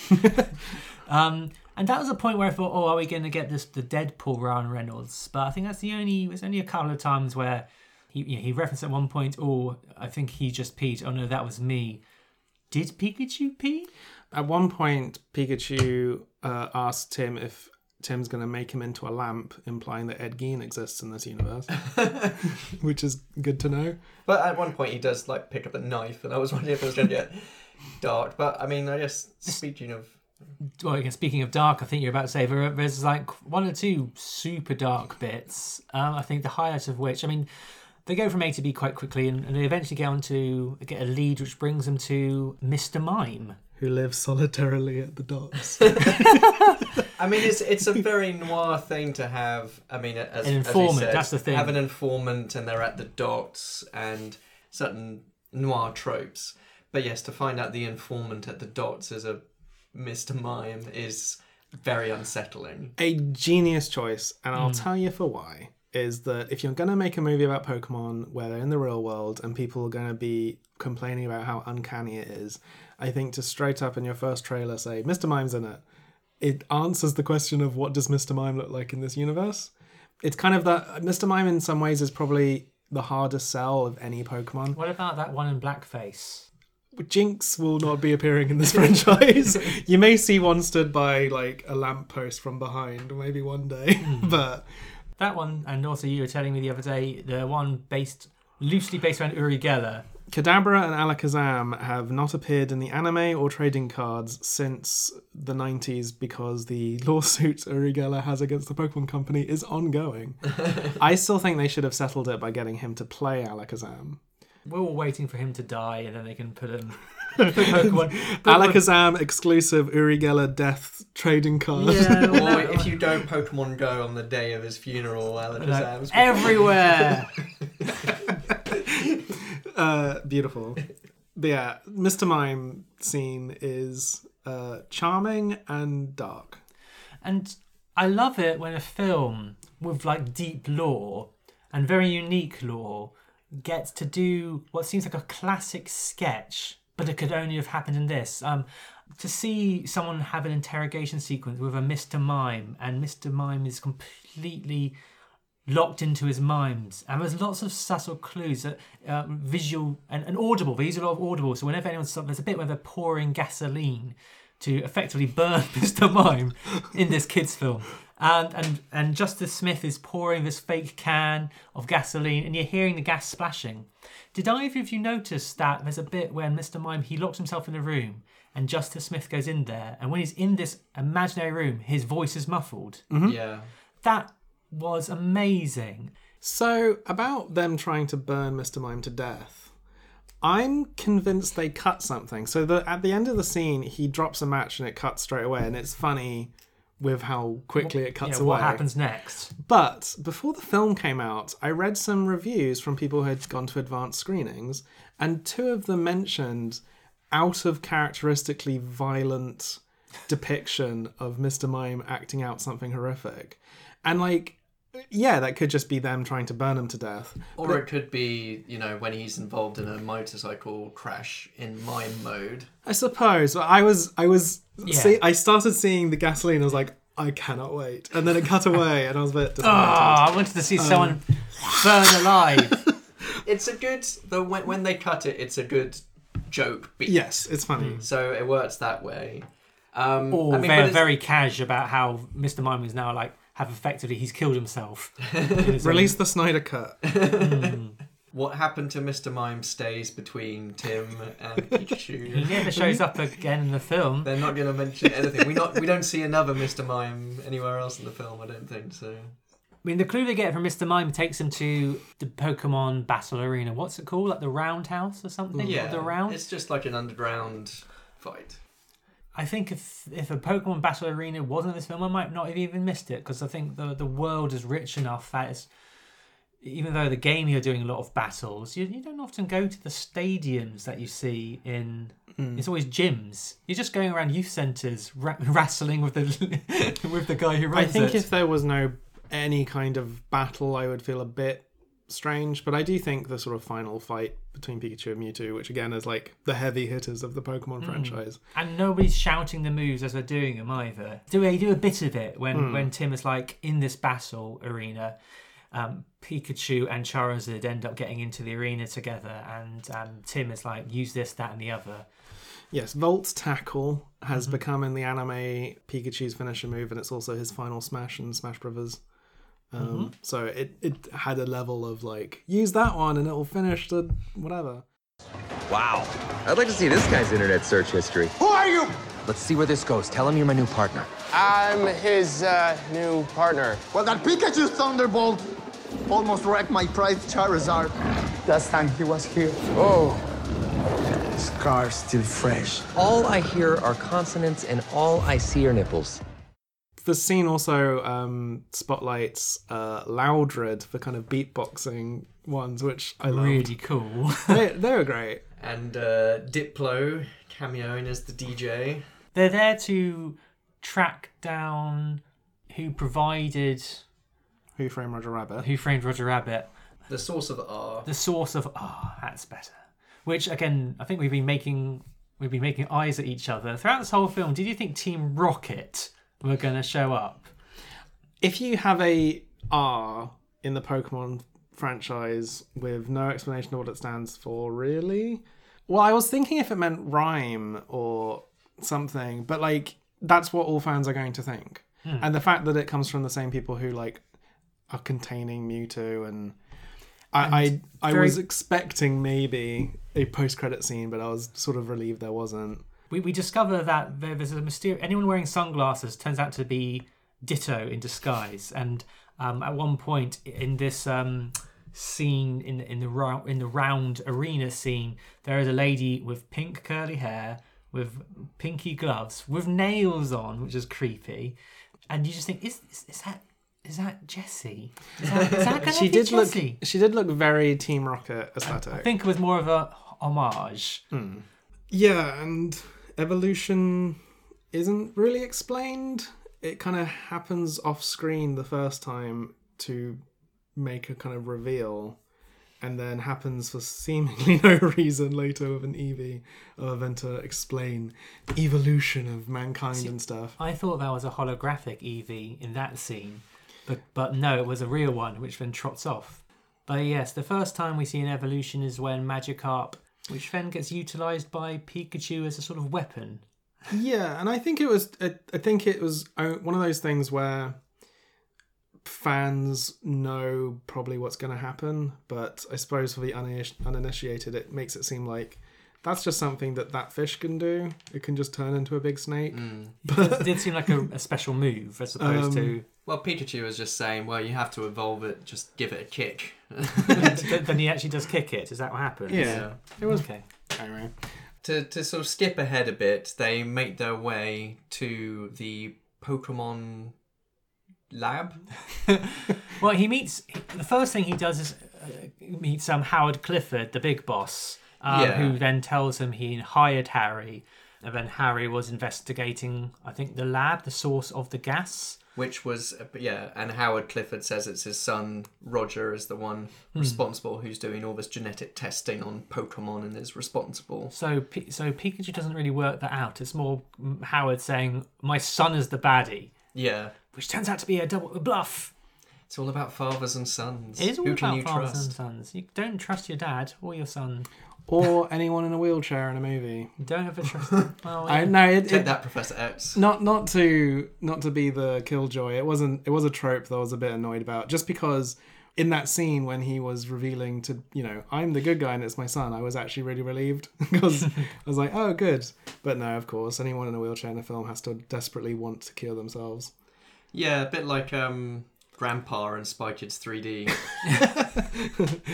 um, and that was a point where I thought, "Oh, are we going to get this the Deadpool Ryan Reynolds?" But I think that's the only. There's only a couple of times where he you he referenced at one point, "Oh, I think he just peed." Oh no, that was me. Did Pikachu pee? At one point, Pikachu uh, asked Tim if Tim's going to make him into a lamp, implying that Ed Gein exists in this universe, which is good to know. But at one point, he does like pick up a knife, and I was wondering if it was going to get dark. But I mean, I guess speaking of well, again, speaking of dark, I think you're about to say there's like one or two super dark bits. Um, I think the highlight of which, I mean, they go from A to B quite quickly, and, and they eventually get on to get a lead, which brings them to Mr. Mime. Who lives solitarily at the docks. I mean, it's it's a very noir thing to have. I mean, as, An as you informant, said, that's the thing. Have an informant, and they're at the docks, and certain noir tropes. But yes, to find out the informant at the docks is a Mr. Mime is very unsettling. a genius choice, and I'll Mm. tell you for why. Is that if you're going to make a movie about Pokemon where they're in the real world and people are going to be complaining about how uncanny it is, I think to straight up in your first trailer say, Mr. Mime's in it, it answers the question of what does Mr. Mime look like in this universe? It's kind of that Mr. Mime in some ways is probably the hardest sell of any Pokemon. What about that one in blackface? Jynx will not be appearing in this franchise. you may see one stood by like a lamppost from behind, maybe one day, hmm. but That one, and also you were telling me the other day, the one based loosely based around Uri Geller. Kadabra and Alakazam have not appeared in the anime or trading cards since the 90s because the lawsuit Uri Geller has against the Pokemon Company is ongoing. I still think they should have settled it by getting him to play Alakazam. We're all waiting for him to die, and then they can put him. Pokemon. Alakazam exclusive Uri Geller death trading card. Yeah, Or if you don't Pokemon Go on the day of his funeral, Alakazam's everywhere. uh, beautiful. But yeah, Mr. Mime scene is uh, charming and dark. And I love it when a film with like deep lore and very unique lore gets to do what seems like a classic sketch, but it could only have happened in this. Um, to see someone have an interrogation sequence with a Mr. Mime, and Mr. Mime is completely locked into his mimes, and there's lots of subtle clues that uh, visual and, and audible. They use a lot of audible, so whenever anyone's there's a bit where they're pouring gasoline to effectively burn Mr. Mime in this kids' film. And, and and Justice Smith is pouring this fake can of gasoline, and you're hearing the gas splashing. Did either of you notice that there's a bit when Mr. Mime he locks himself in a room, and Justice Smith goes in there, and when he's in this imaginary room, his voice is muffled. Mm-hmm. Yeah. That was amazing. So, about them trying to burn Mr. Mime to death, I'm convinced they cut something. So, that at the end of the scene, he drops a match and it cuts straight away, and it's funny with how quickly it cuts yeah, away. what happens next? But before the film came out, I read some reviews from people who had gone to advanced screenings, and two of them mentioned out of characteristically violent depiction of Mr. Mime acting out something horrific. And like, yeah, that could just be them trying to burn him to death. Or But- it could be, you know, when he's involved in a motorcycle crash in mime mode. I suppose. But I was, I was, Yeah. see, I started seeing the gasoline. I was like, I cannot wait, and then it cut away, and I was a bit Oh, disappointed. I wanted to see Um, someone burn alive. It's a good, though, when, when they cut it, it's a good joke beat. Yes, it's funny. So it works that way. Um, Or I mean, they're very cash about how Mr. Mime is now like have effectively he's killed himself. in Release the Snyder cut. Hmm. What happened to Mr. Mime stays between Tim and Pikachu. He never shows up again in the film. They're not going to mention anything. We not we don't see another Mr. Mime anywhere else in the film. I don't think so. I mean, the clue they get from Mr. Mime takes them to the Pokemon Battle Arena. What's it called? Like the Roundhouse or something? Yeah, The Round? it's just like an underground fight. I think if if a Pokemon Battle Arena wasn't in this film, I might not have even missed it because I think the the world is rich enough that it's, even though the game you're doing a lot of battles, you, you don't often go to the stadiums that you see in. Mm. It's always gyms. You're just going around youth centres ra- wrestling with the with the guy who I think it. if there was no any kind of battle, I would feel a bit strange. But I do think the sort of final fight between Pikachu and Mewtwo, which again is like the heavy hitters of the Pokemon Mm. franchise. And nobody's shouting the moves as they're doing them either. Do they do a bit of it when Hmm. when Tim is like in this battle arena? Um, Pikachu and Charizard end up getting into the arena together, and um, Tim is like, use this, that, and the other. Yes, Volt's tackle has Mm-hmm. become in the anime Pikachu's finisher move, and it's also his final smash in Smash Brothers. Um, Mhm. So it, it had a level of like use that one and it will finish the whatever. Wow. I'd like to see this guy's internet search history. Who are you? Let's see where this goes. Tell him you're my new partner. I'm his uh, new partner. Well, that Pikachu Thunderbolt almost wrecked my prized Charizard. Last time he was here. Oh. Scar's still fresh. All I hear are consonants and all I see are nipples. The scene also um, spotlights uh, Loudred for kind of beatboxing ones, which I loved. Really cool. they, they were great. And uh, Diplo cameoing as the DJ. They're there to track down who provided Who Framed Roger Rabbit. Who Framed Roger Rabbit. The source of R. The source of ah, that's better. Which again, I think we've been making we've been making eyes at each other throughout this whole film. Did you think Team Rocket were going to show up? If you have a R in the Pokemon franchise with no explanation of what it stands for, really? Well, I was thinking if it meant rhyme or something, but like that's what all fans are going to think. Hmm. And the fact that it comes from the same people who like are containing Mewtwo and I I, I very- was expecting maybe a post credit scene, but I was sort of relieved there wasn't. We, we discover that there- there's a mysterious anyone wearing sunglasses turns out to be Ditto in disguise, and um, at one point in this um, scene in in the round in the round arena scene, there is a lady with pink curly hair, with pinky gloves, with nails on, which is creepy, and you just think is is, is that is that Jessie? Is that, is that she be did look. She did look very Team Rocket aesthetic. I think it was more of a homage. Yeah, and evolution isn't really explained. It kind of happens off screen the first time to make a kind of reveal, and then happens for seemingly no reason later with an Eevee, other than to explain the evolution of mankind and stuff. I thought that was a holographic Eevee in that scene, but but no, it was a real one, which then trots off. But yes, the first time we see an evolution is when Magikarp, which then gets utilized by Pikachu as a sort of weapon. Yeah, and I think it was. I, I think it was uh, one of those things where fans know probably what's going to happen, but I suppose for the uninitiated, it makes it seem like that's just something that that fish can do. It can just turn into a big snake. But it did seem like a, a special move as opposed to. Well, Pikachu was just saying, well, you have to evolve it, just give it a kick. then he actually does kick it. Is that what happens? Yeah. It was okay. Anyway, to, to sort of skip ahead a bit, they make their way to the Pokemon lab. Well, he meets the first thing he does is uh, meets um, Howard Clifford, the big boss, um, Yeah. who then tells him he hired Harry, and then Harry was investigating, I think, the lab, the source of the gas. Which was, yeah, and Howard Clifford says it's his son, Roger, is the one Hmm. responsible who's doing all this genetic testing on Pokemon and is responsible. So, so Pikachu doesn't really work that out. It's more mm, Howard saying, "My son is the baddie," Yeah. which turns out to be a double a bluff. It's all about fathers and sons. It is all Who about can you fathers trust? and sons. You don't trust your dad or your son. Or anyone in a wheelchair in a movie. You don't have trust. well, I yeah. know it, Take it- that, Professor X. Not not to not to be the killjoy. It wasn't. It was a trope that I was a bit annoyed about. Just because in that scene when he was revealing to you know I'm the good guy and it's my son, I was actually really relieved because I was like, oh good. But no, of course, anyone in a wheelchair in a film has to desperately want to kill themselves. Yeah, a bit like um, Grandpa in Spy Kids 3D.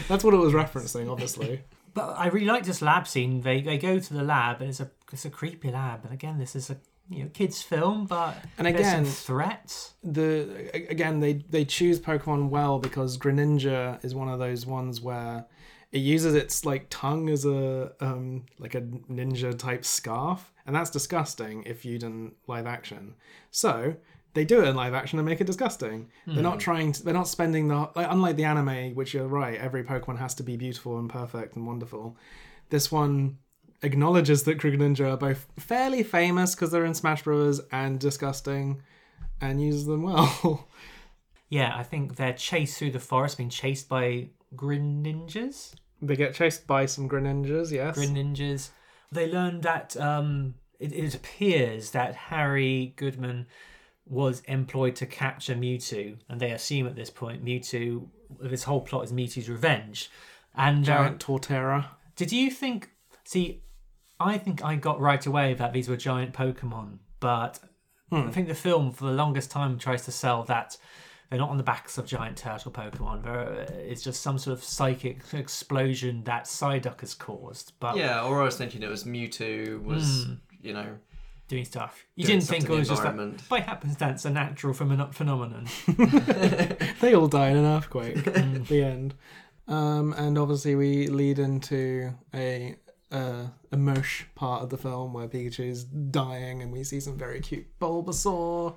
That's what it was referencing, obviously. But I really like this lab scene. They they go to the lab and it's a it's a creepy lab. And again, this is a you know kids film, but And there's some again- threats. the again they they choose Pokemon well because Greninja is one of those ones where it uses its like tongue as a um like a ninja type scarf, and that's disgusting if you didn't live action. So they do it in live action and make it disgusting. They're not Hmm. trying to. They're not spending the like, unlike the anime, which you're right. Every Pokemon has to be beautiful and perfect and wonderful. This one acknowledges that Greninja are both fairly famous because they're in Smash Bros. and disgusting, and uses them well. Yeah, I think they're chased through the forest, being chased by Greninjas. they get chased by some Greninjas, yes. Greninjas. They learn that um, it, it appears that Harry Goodman was employed to capture Mewtwo, and they assume at this point Mewtwo. This whole plot is Mewtwo's revenge. And uh, Giant Torterra. Did you think? See, I think I got right away that these were giant Pokemon, but I think the film for the longest time tries to sell that they're not on the backs of giant turtle Pokemon. They're, it's just some sort of psychic explosion that Psyduck has caused. But yeah, or I was thinking it was Mewtwo was, Hmm. you know, doing stuff. You doing didn't stuff think it was just like, by happenstance a natural phenom- phenomenon. They all die in an earthquake. At the end. Um, and obviously we lead into a uh, a mosh part of the film where Pikachu is dying, and we see some very cute Bulbasaur.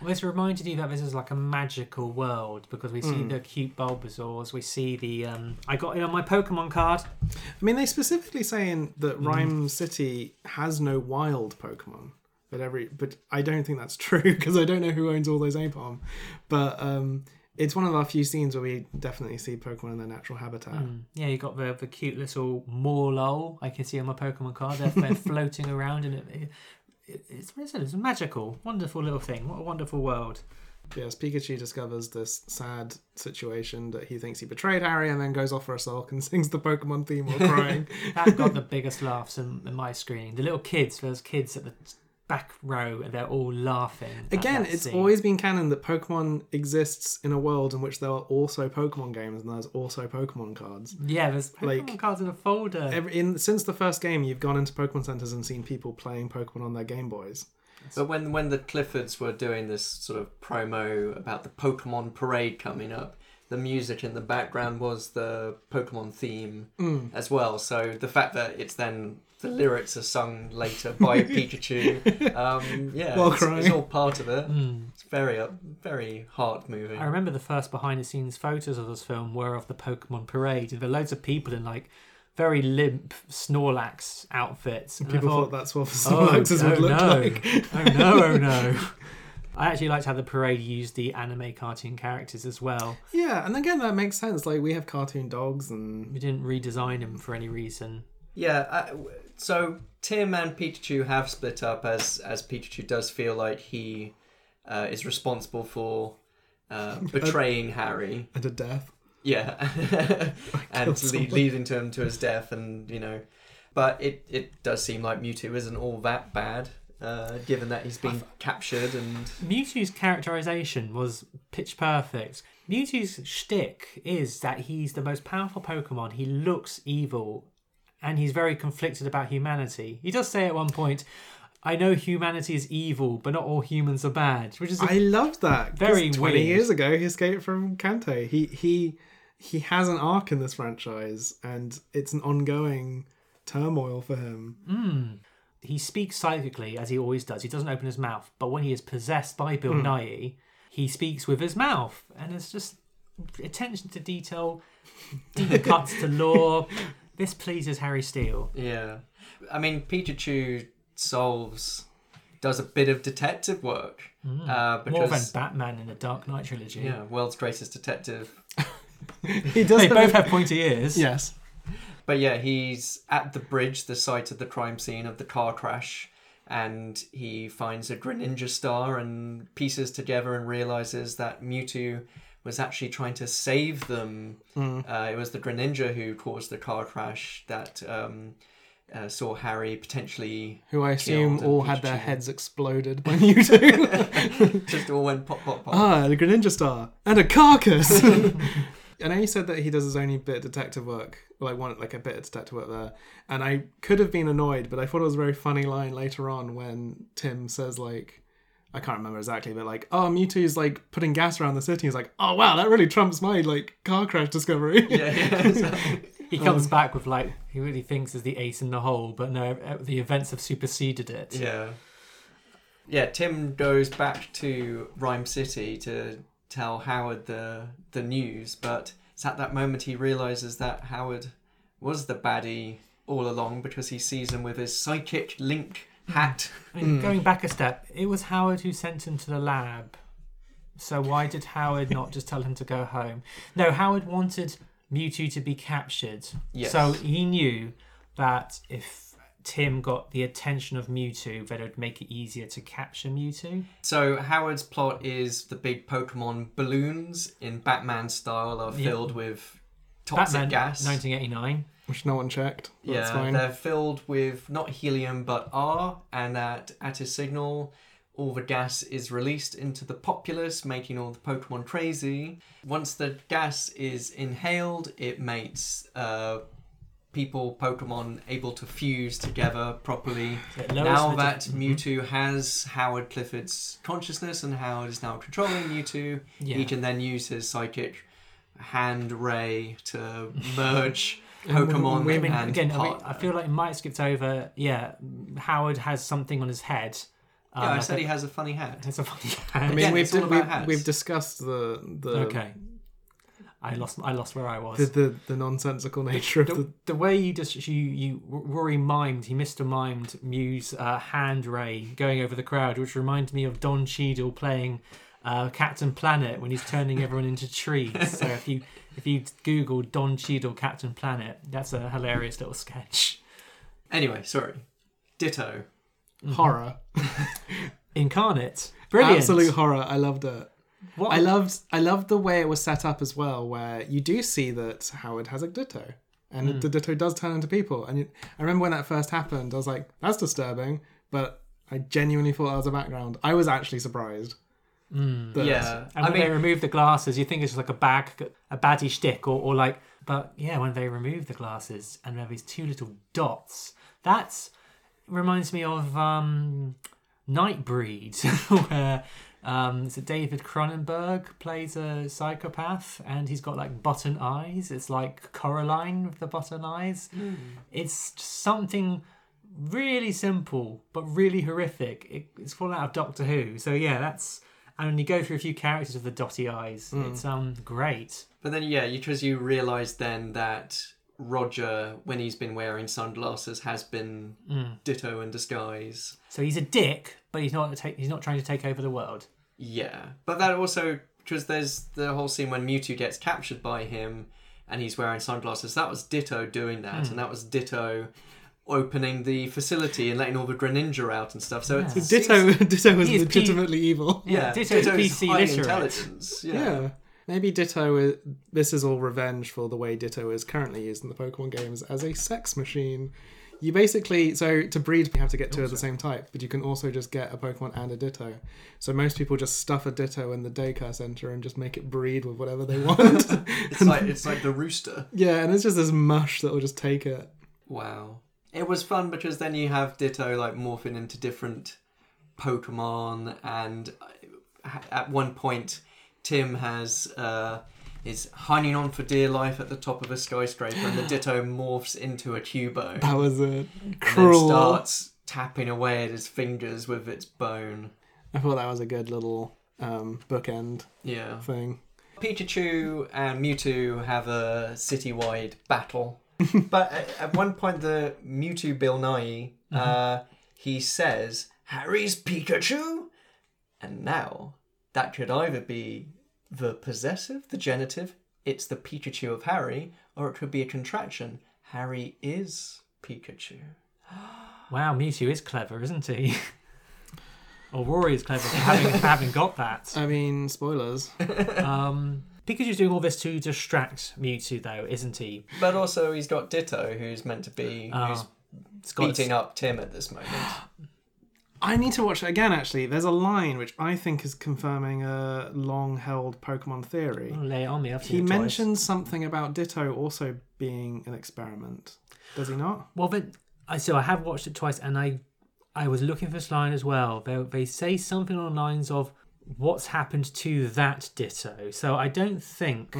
Well, this reminded you that this is like a magical world because we see Mm. the cute Bulbasaurs, we see the um. I got it on my Pokemon card. I mean, they specifically saying that Rhyme City has no wild Pokemon. But every, but I don't think that's true because I don't know who owns all those Aipom. But um, it's one of our few scenes where we definitely see Pokemon in their natural habitat. Mm. Yeah, you got the the cute little Morelull I can see on my Pokemon card. They're, they're floating around and it, it, it's what is it? It's a magical, wonderful little thing. What a wonderful world. Yes, Pikachu discovers this sad situation that he thinks he betrayed Harry and then goes off for a sulk and sings the Pokemon theme while crying. that got the biggest laughs in, in my screening. The little kids, those kids at the back row, and they're all laughing. Again, it's scene. always been canon that Pokemon exists in a world in which there are also Pokemon games and there's also Pokemon cards. yeah. There's Pokemon like- cards in a folder. Every, in since the first game, you've gone into Pokemon centers and seen people playing Pokemon on their Game Boys. But when when the Cliffords were doing this sort of promo about the Pokemon parade coming up, the music in the background was the Pokemon theme Mm. as well. So the fact that it's then the lyrics are sung later by Pikachu, um, yeah, While it's, it's all part of it. Mm. It's very uh, very heart moving. I remember the first behind the scenes photos of this film were of the Pokemon parade. There were loads of people in like very limp Snorlax outfits. And I People thought that's what oh, Snorlaxes oh would look no. like. oh no, oh no. I actually liked how the parade used the anime cartoon characters as well. Yeah, and again, that makes sense. Like we have cartoon dogs, and We didn't redesign them for any reason. Yeah, uh, so Tim and Pikachu have split up as as Pikachu does feel like he uh, is responsible for uh, betraying Harry. and a death. Yeah, and le- leading to him to his death, and you know, but it it does seem like Mewtwo isn't all that bad, uh, given that he's been captured and Mewtwo's characterization was pitch perfect. Mewtwo's shtick is that he's the most powerful Pokemon. He looks evil, and he's very conflicted about humanity. He does say at one point, "I know humanity is evil, but not all humans are bad," which is I love that. Very twenty weird. years ago, he escaped from Kanto. He he he has an arc in this franchise, and it's an ongoing turmoil for him. Mm. He speaks psychically, as he always does. He doesn't open his mouth, but when he is possessed by Bill Mm. Nighy, he speaks with his mouth, and it's just attention to detail, deep cuts to lore. This pleases Harry Steele. yeah, I mean Pikachu solves does a bit of detective work Mm. uh, More than Batman in the Dark Knight trilogy. yeah, world's greatest detective. He does. They have both have pointy ears. Yes. But yeah, he's at the bridge, the site of the crime scene of the car crash, and he finds a Greninja star and pieces together and realizes that Mewtwo was actually trying to save them. Mm. Uh, it was the Greninja who caused the car crash that um, uh, saw Harry potentially. Who I assume all had their heads exploded by Mewtwo. Just all went pop, pop, pop. ah, the Greninja star and a carcass. I know you said that he does his only bit of detective work, like one like a bit of detective work there, and I could have been annoyed, but I thought it was a very funny line later on when Tim says like. I can't remember exactly, but like, oh, Mewtwo's like putting gas around the city. He's like, oh wow, that really trumps my like car crash discovery. Yeah, yeah. exactly. He comes Um, back with like he really thinks is the ace in the hole, but no, uh, the events have superseded it. Yeah. Yeah, Tim goes back to Rhyme City to tell Howard the the news, but it's at that moment he realizes that Howard was the baddie all along because he sees him with his psychic link hat. Going back a step, it was Howard who sent him to the lab. So why did Howard not just tell him to go home? No, Howard wanted Mewtwo to be captured. Yes. So he knew that if Tim got the attention of Mewtwo, that it would make it easier to capture Mewtwo. So Howard's plot is the big Pokemon balloons in Batman style are filled with toxic Batman, gas. 1989. Which no one checked. but That's Yeah, fine. they're filled with not helium but R, and at at a signal, all the gas is released into the populace, making all the Pokemon crazy. Once the gas is inhaled, it makes uh, people, Pokemon, able to fuse together properly. It lowers Now the that dif- mhm. Mewtwo has Howard Clifford's consciousness and Howard is now controlling Mewtwo, Yeah. he can then use his psychic hand ray to merge And we- Pokemon we- I mean, and again, I, mean. I feel like it might have skipped over. Yeah, Howard has something on his head. Yeah, Um, I said a- he has a funny hat. It's a funny I mean, Again, we've, it's all about we've, we've discussed the the okay. I lost. I lost where I was. the, the, the nonsensical nature of the, the. the way you just you you Rory mimed he Mr. mimed Muse uh, hand ray going over the crowd, which reminded me of Don Cheadle playing uh, Captain Planet when he's turning everyone into trees. So if you if you Google Don Cheadle Captain Planet, that's a hilarious little sketch. Anyway, sorry. Ditto. Horror. Incarnate, brilliant. Absolute horror. I loved it. What? I loved I loved the way it was set up as well, where you do see that Howard has a Ditto, and Mm. the Ditto does turn into people. And you, I remember when that first happened, I was like, "That's disturbing," but I genuinely thought that was a background. I was actually surprised. Mm. that- And when they remove the glasses, you think it's just like a bag, a baddie shtick, or, or like, but yeah, when they remove the glasses and have these two little dots, that reminds me of um, Nightbreed, where um, is it David Cronenberg plays a psychopath and he's got like button eyes. It's like Coraline with the button eyes. Mm. It's something really simple but really horrific. It, it's fallen out of Doctor Who. So yeah, that's and when you go through a few characters with the dotty eyes, Mm. it's um great. But then, yeah, you because you realise then that Roger, when he's been wearing sunglasses, has been Mm. Ditto in disguise. So he's a dick, but he's not ta- he's not trying to take over the world. Yeah, but that also because there's the whole scene when Mewtwo gets captured by him and he's wearing sunglasses. That was Ditto doing that, Hmm. and that was Ditto opening the facility and letting all the Greninja out and stuff. So Yeah. it's Ditto- Ditto was He is P- legitimately evil. Yeah, Ditto's Ditto's PC high literate. intelligence. Yeah. Yeah. Maybe Ditto is. This is all revenge for the way Ditto is currently used in the Pokemon games as a sex machine. You basically. So to breed, you have to get two of the same type, but you can also just get a Pokemon and a Ditto. So most people just stuff a Ditto in the daycare center and just make it breed with whatever they want. It's like it's like the rooster. yeah, and it's just this mush that will just take it. Wow. It was fun because then you have Ditto like morphing into different Pokemon, and uh, at one point, Tim has uh, is hanging on for dear life at the top of a skyscraper, and the Ditto morphs into a Cubone. That was a And cruel. starts tapping away at his fingers with its bone. I thought that was a good little um, bookend Yeah. thing. Pikachu and Mewtwo have a citywide battle. but at, at one point, the Mewtwo Bill Nighy, uh, he says, Harry's Pikachu? And now, that could either be the possessive, the genitive, it's the Pikachu of Harry, or it could be a contraction. Harry is Pikachu. Wow, Mewtwo is clever, isn't he? or Rory is clever for having, having got that. I mean, spoilers. Um, Pikachu's doing all this to distract Mewtwo, though, isn't he? But also, he's got Ditto, who's meant to be Oh. who's It's got beating up Tim at this moment. I need to watch it again. Actually, there's a line which I think is confirming a long-held Pokemon theory. Oh, lay it on me. I've He seen it mentions something about Ditto also being an experiment. Does he not? Well, then, I so I have watched it twice, and I I was looking for this line as well. They they say something on the lines of what's happened to that Ditto. So I don't think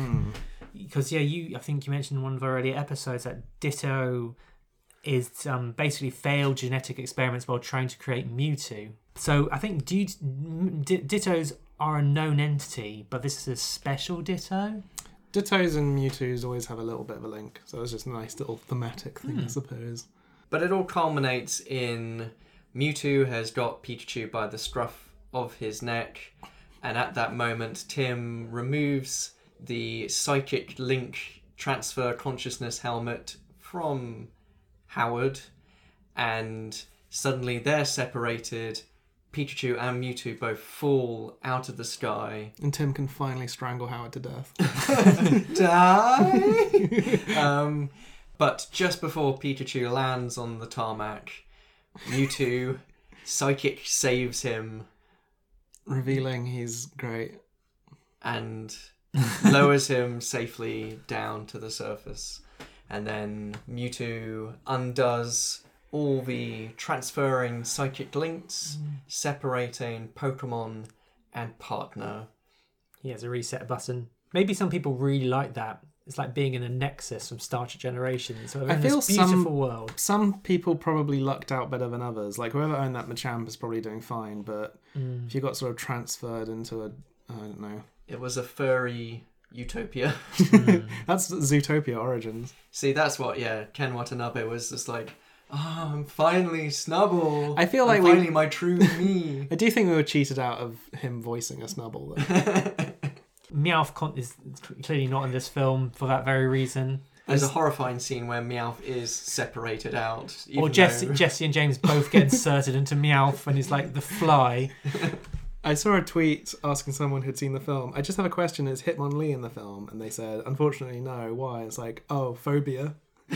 because yeah, you I think you mentioned in one of our earlier episodes that Ditto is um, basically failed genetic experiments while trying to create Mewtwo. So I think Dut- M- D- Dittos are a known entity, but this is a special Ditto. Dittos and Mewtwo's always have a little bit of a link, so it's just a nice little thematic thing, I Hmm. suppose. But it all culminates in Mewtwo has got Pikachu by the scruff of his neck, and at that moment, Tim removes the psychic link transfer consciousness helmet from Howard, and suddenly they're separated. Pikachu and Mewtwo both fall out of the sky. And Tim can finally strangle Howard to death. Die! um, but just before Pikachu lands on the tarmac, Mewtwo psychic saves him Revealing he's great. and lowers him safely down to the surface. And then Mewtwo undoes all the transferring psychic links, mm. separating Pokemon and partner. He has a reset button. Maybe some people really like that. It's like being in a nexus from Star Trek Generations. So I in feel this beautiful some world. some people probably lucked out better than others. Like whoever owned that Machamp is probably doing fine, but Mm. if you got sort of transferred into a, I don't know, It was a furry utopia. that's Zootopia Origins. See, that's what, yeah, Ken Watanabe was just like, oh, I'm finally Snubbull. I feel I'm like we- finally my true me. I do think we were cheated out of him voicing a Snubbull. Though. Meowth con- is clearly not in this film for that very reason. There's a horrifying scene where Meowth is separated out. Or Jessie, though- Jessie and James both get inserted into Meowth and he's like the fly. I saw a tweet asking someone who'd seen the film. I just have a question: Is Hitmonlee in the film? And they said, unfortunately, no. Why? It's like, oh, phobia.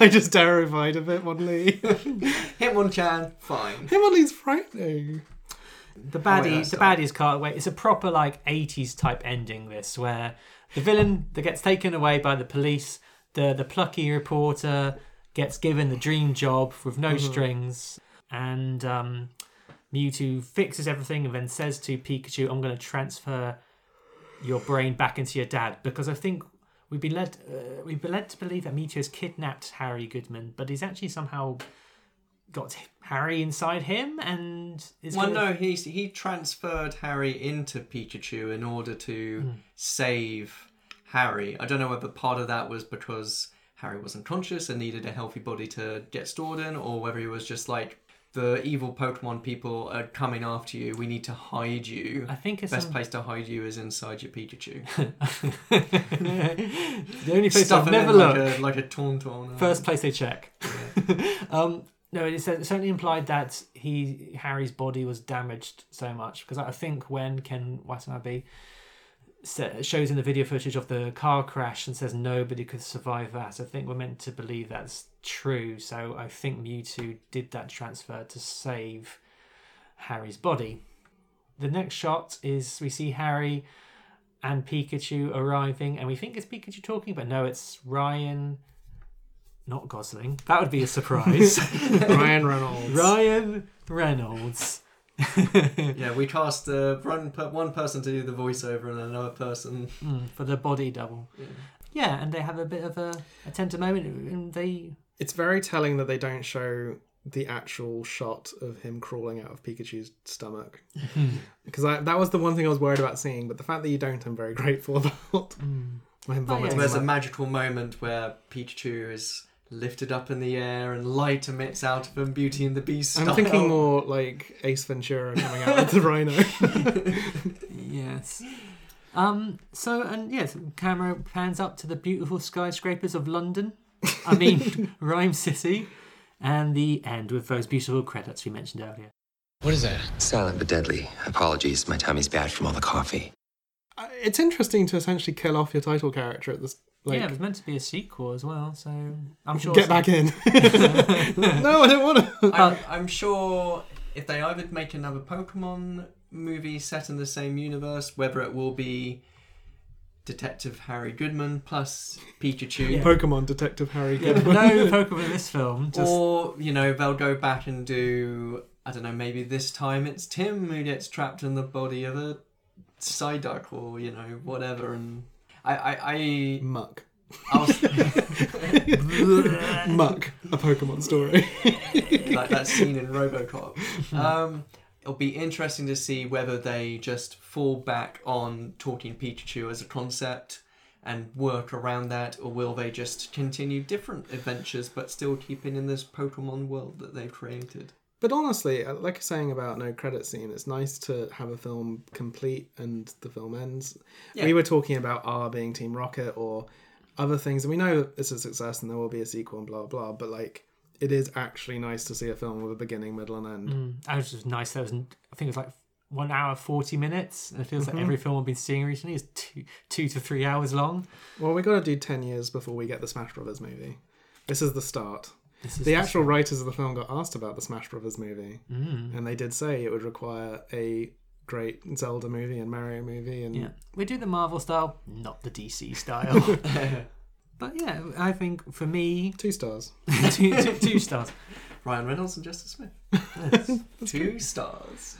I just terrified of Hitmonlee. Hitmonchan, fine. Hitmonlee's frightening. The baddie, the baddies can't wait. It's a proper like '80s type ending. This where the villain that gets taken away by the police, the the plucky reporter gets given the dream job with no Mhm. strings, and um, Mewtwo fixes everything and then says to Pikachu, "I'm going to transfer your brain back into your dad," because I think. We've been led, uh, we've been led to believe that Mewtwo has kidnapped Harry Goodman, but he's actually somehow got Harry inside him, and is Well, gonna- no, he he transferred Harry into Pikachu in order to Hmm. save Harry. I don't know whether part of that was because Harry was unconscious and needed a healthy body to get stored in, or whether he was just like the evil Pokemon people are coming after you. We need to hide you. I think it's best place to hide you is inside your Pikachu. the only place Stuff I've never in like looked. a, like a Tauntaun. First place they check. um, no, it certainly implied that he Harry's body was damaged so much because I think when Ken Watanabe shows in the video footage of the car crash and says nobody could survive that, I think we're meant to believe that's true. So I think Mewtwo did that transfer to save Harry's body. The next shot is we see Harry and Pikachu arriving, and we think it's Pikachu talking, but no, it's Ryan, not Gosling. That would be a surprise. Ryan Reynolds. Ryan Reynolds. yeah, we cast uh, one, per- one person to do the voiceover and another person. Mm, for the body double. Yeah. Yeah, and they have a bit of a, a tender moment, and they It's very telling that they don't show the actual shot of him crawling out of Pikachu's stomach. Because that was the one thing I was worried about seeing, but the fact that you don't, I'm very grateful about. Or him vomiting. There's a magical moment where Pikachu is lifted up in the air and light emits out of him, Beauty and the Beast. I'm style. thinking more like Ace Ventura coming out of the rhino. yes. Um. So and yes, camera pans up to the beautiful skyscrapers of London. I mean, Ryme City, and the end with those beautiful credits we mentioned earlier. What is that? Silent but deadly. Apologies, my tummy's bad from all the coffee. it's interesting to essentially kill off your title character at this. Like, yeah, it was meant to be a sequel as well, so I'm sure. Get back in. no, I don't want to. I'm, I'm sure if they either make another Pokemon movie set in the same universe, whether it will be Detective Harry Goodman plus Pikachu, Pokemon Detective Harry. Yeah, Goodman. no Pokemon in this film. Just or you know they'll go back and do I don't know maybe this time it's Tim who gets trapped in the body of a Psyduck or you know whatever and I I, I Muck. I'll, Muck, a Pokemon story. like that scene in RoboCop. Um, it'll be interesting to see whether they just fall back on talking Pikachu as a concept and work around that, or will they just continue different adventures but still keeping in this Pokemon world that they've created? But honestly, uh, like I was saying about no credit scene, it's nice to have a film complete and the film ends. Yeah. We were talking about R being Team Rocket or other things, and we know it's a success and there will be a sequel and blah blah. But like, it is actually nice to see a film with a beginning, middle, and end. Mm, that was just nice. That was, I think it was like one hour forty minutes, and it feels Mhm. like every film I've been seeing recently is two, two to three hours long. Well, we got to do ten years before we get the Smash Brothers movie. This is the start. This is the the actual start. writers of the film got asked about the Smash Brothers movie, Mm. and they did say it would require a great Zelda movie and Mario movie, and Yeah, we do the Marvel style, not the DC style. but yeah, I think for me, two stars, two, two, two stars. Ryan Reynolds and Justice Smith. Two stars.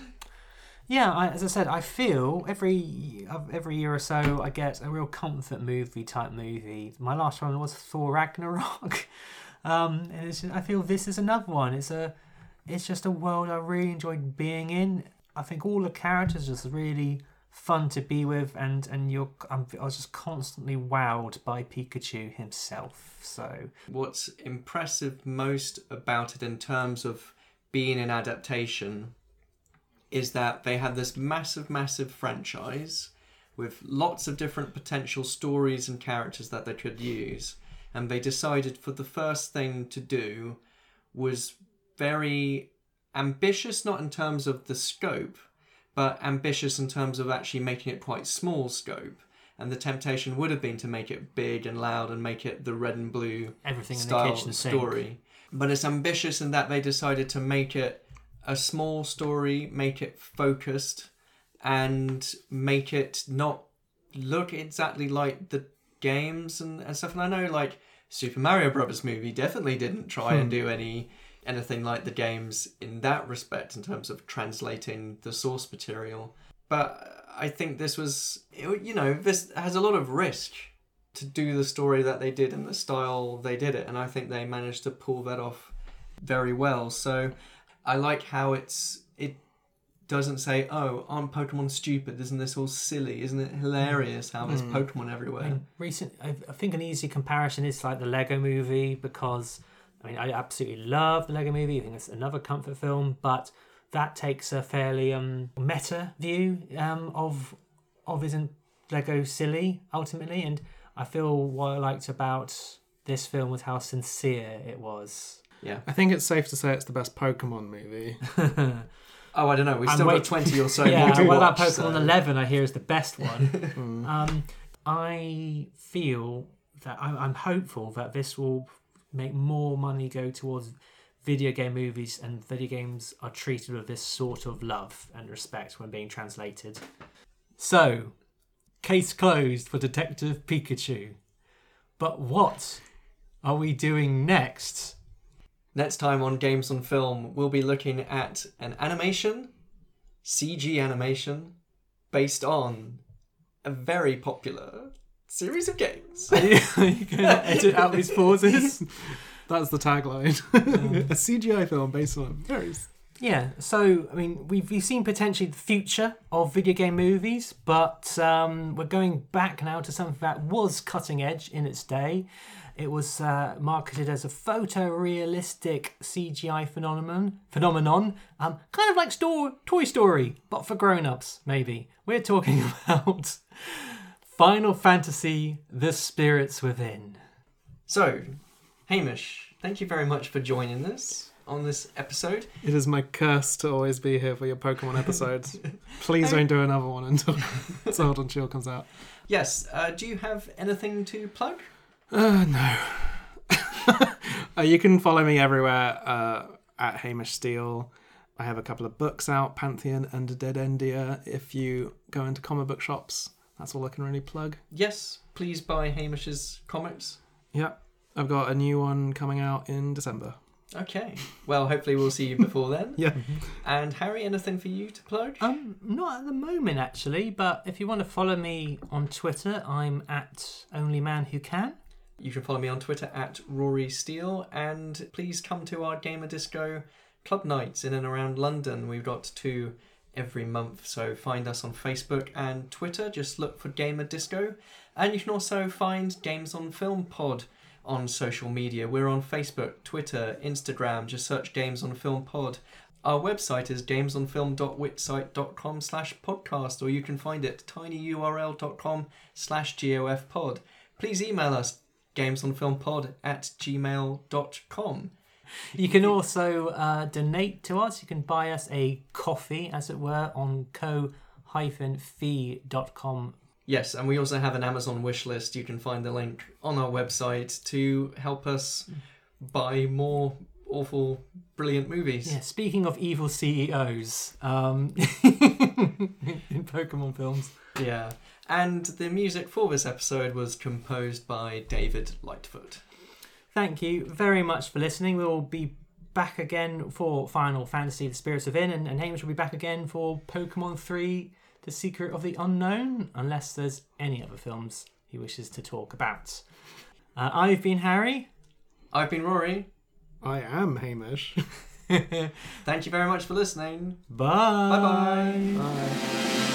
Yeah, I, as I said, I feel every every year or so I get a real comfort movie type movie. My last one was Thor Ragnarok, um, and it's, I feel this is another one. It's a it's just a world I really enjoyed being in. I think all the characters just really fun to be with, and and you're I'm, I was just constantly wowed by Pikachu himself. So What's impressive most about it in terms of being an adaptation is that they had this massive, massive franchise with lots of different potential stories and characters that they could use. And they decided for the first thing to do was very ambitious, not in terms of the scope, but ambitious in terms of actually making it quite small scope. And the temptation would have been to make it big and loud and make it the red and blue Everything in the style kitchen sink. story. But it's ambitious in that they decided to make it a small story, make it focused, and make it not look exactly like the games and, and stuff. And I know like Super Mario Brothers movie definitely didn't try and Hmm. do any anything like the games in that respect in terms of translating the source material. But I think this was you know, this has a lot of risk to do the story that they did in the style they did it and I think they managed to pull that off very well. So I like how it's it doesn't say, "Oh, aren't Pokemon stupid? Isn't this all silly? Isn't it hilarious how there's Mm. Pokemon everywhere?" I mean, recent, I, I think an easy comparison is like the Lego Movie because I mean I absolutely love the Lego Movie. I think it's another comfort film, but that takes a fairly um, meta view um, of of isn't Lego silly ultimately, and I feel what I liked about this film was how sincere it was. Yeah. I think it's safe to say it's the best Pokemon movie. Oh, I don't know. We've I'm still wait- got twenty or so yeah, more to what watch. about Pokemon so- 11? I hear is the best one. um, I feel that I'm, I'm hopeful that this will make more money go towards video game movies, and video games are treated with this sort of love and respect when being translated. So, case closed for Detective Pikachu. But what are we doing next? Next time on Games on Film, we'll be looking at an animation, CG animation, based on a very popular series of games. Are you going to edit out these pauses? That's the tagline. a CGI film based on a very Yeah, so I mean, we've, we've seen potentially the future of video game movies, but um, we're going back now to something that was cutting edge in its day. It was uh, marketed as a photorealistic CGI phenomenon, phenomenon, um, kind of like Sto- Toy Story, but for grown-ups. Maybe we're talking about Final Fantasy: The Spirits Within. So, Hamish, thank you very much for joining us on this episode. It is my curse to always be here for your Pokemon episodes. Please don't do another one until Sword and Shield comes out. Yes, uh, do you have anything to plug? Uh, no. uh, you can follow me everywhere uh, at Hamish Steele. I have a couple of books out, Pantheon and DeadEndia. If you go into comic book shops, that's all I can really plug. Yes, please buy Hamish's comics. Yeah, I've got a new one coming out in December. Okay. Well, hopefully we'll see you before then. Yeah. And Harry, anything for you to plug? Um, not at the moment actually, but if you want to follow me on Twitter, I'm at Only Man Who Can. You can follow me on Twitter at Rory Steele, and please come to our Gamer Disco club nights in and around London. We've got two every month, so find us on Facebook and Twitter. Just look for Gamer Disco, and you can also find Games on Film Pod on social media. We're on Facebook, Twitter, Instagram. Just search Games on Film Pod. Our website is gamesonfilm.wixsite.com slash podcast, or you can find it tinyurl.com slash gofpod. Please email us gamesonfilmpod at gmail.com. You can also uh, donate to us. You can buy us a coffee, as it were, on ko-fi.com. Yes, and we also have an Amazon wish list. You can find the link on our website to help us buy more awful, brilliant movies. Yeah, speaking of evil CEOs um, in Pokemon films. Yeah. And the music for this episode was composed by David Lightfoot. Thank you very much for listening. We will be back again for Final Fantasy The Spirits Within, and, and Hamish will be back again for Pokemon 3 The Secret of the Unown, unless there's any other films he wishes to talk about. Uh, I've been Harry. I've been Rory. I am Hamish. Thank you very much for listening. Bye. Bye-bye. Bye.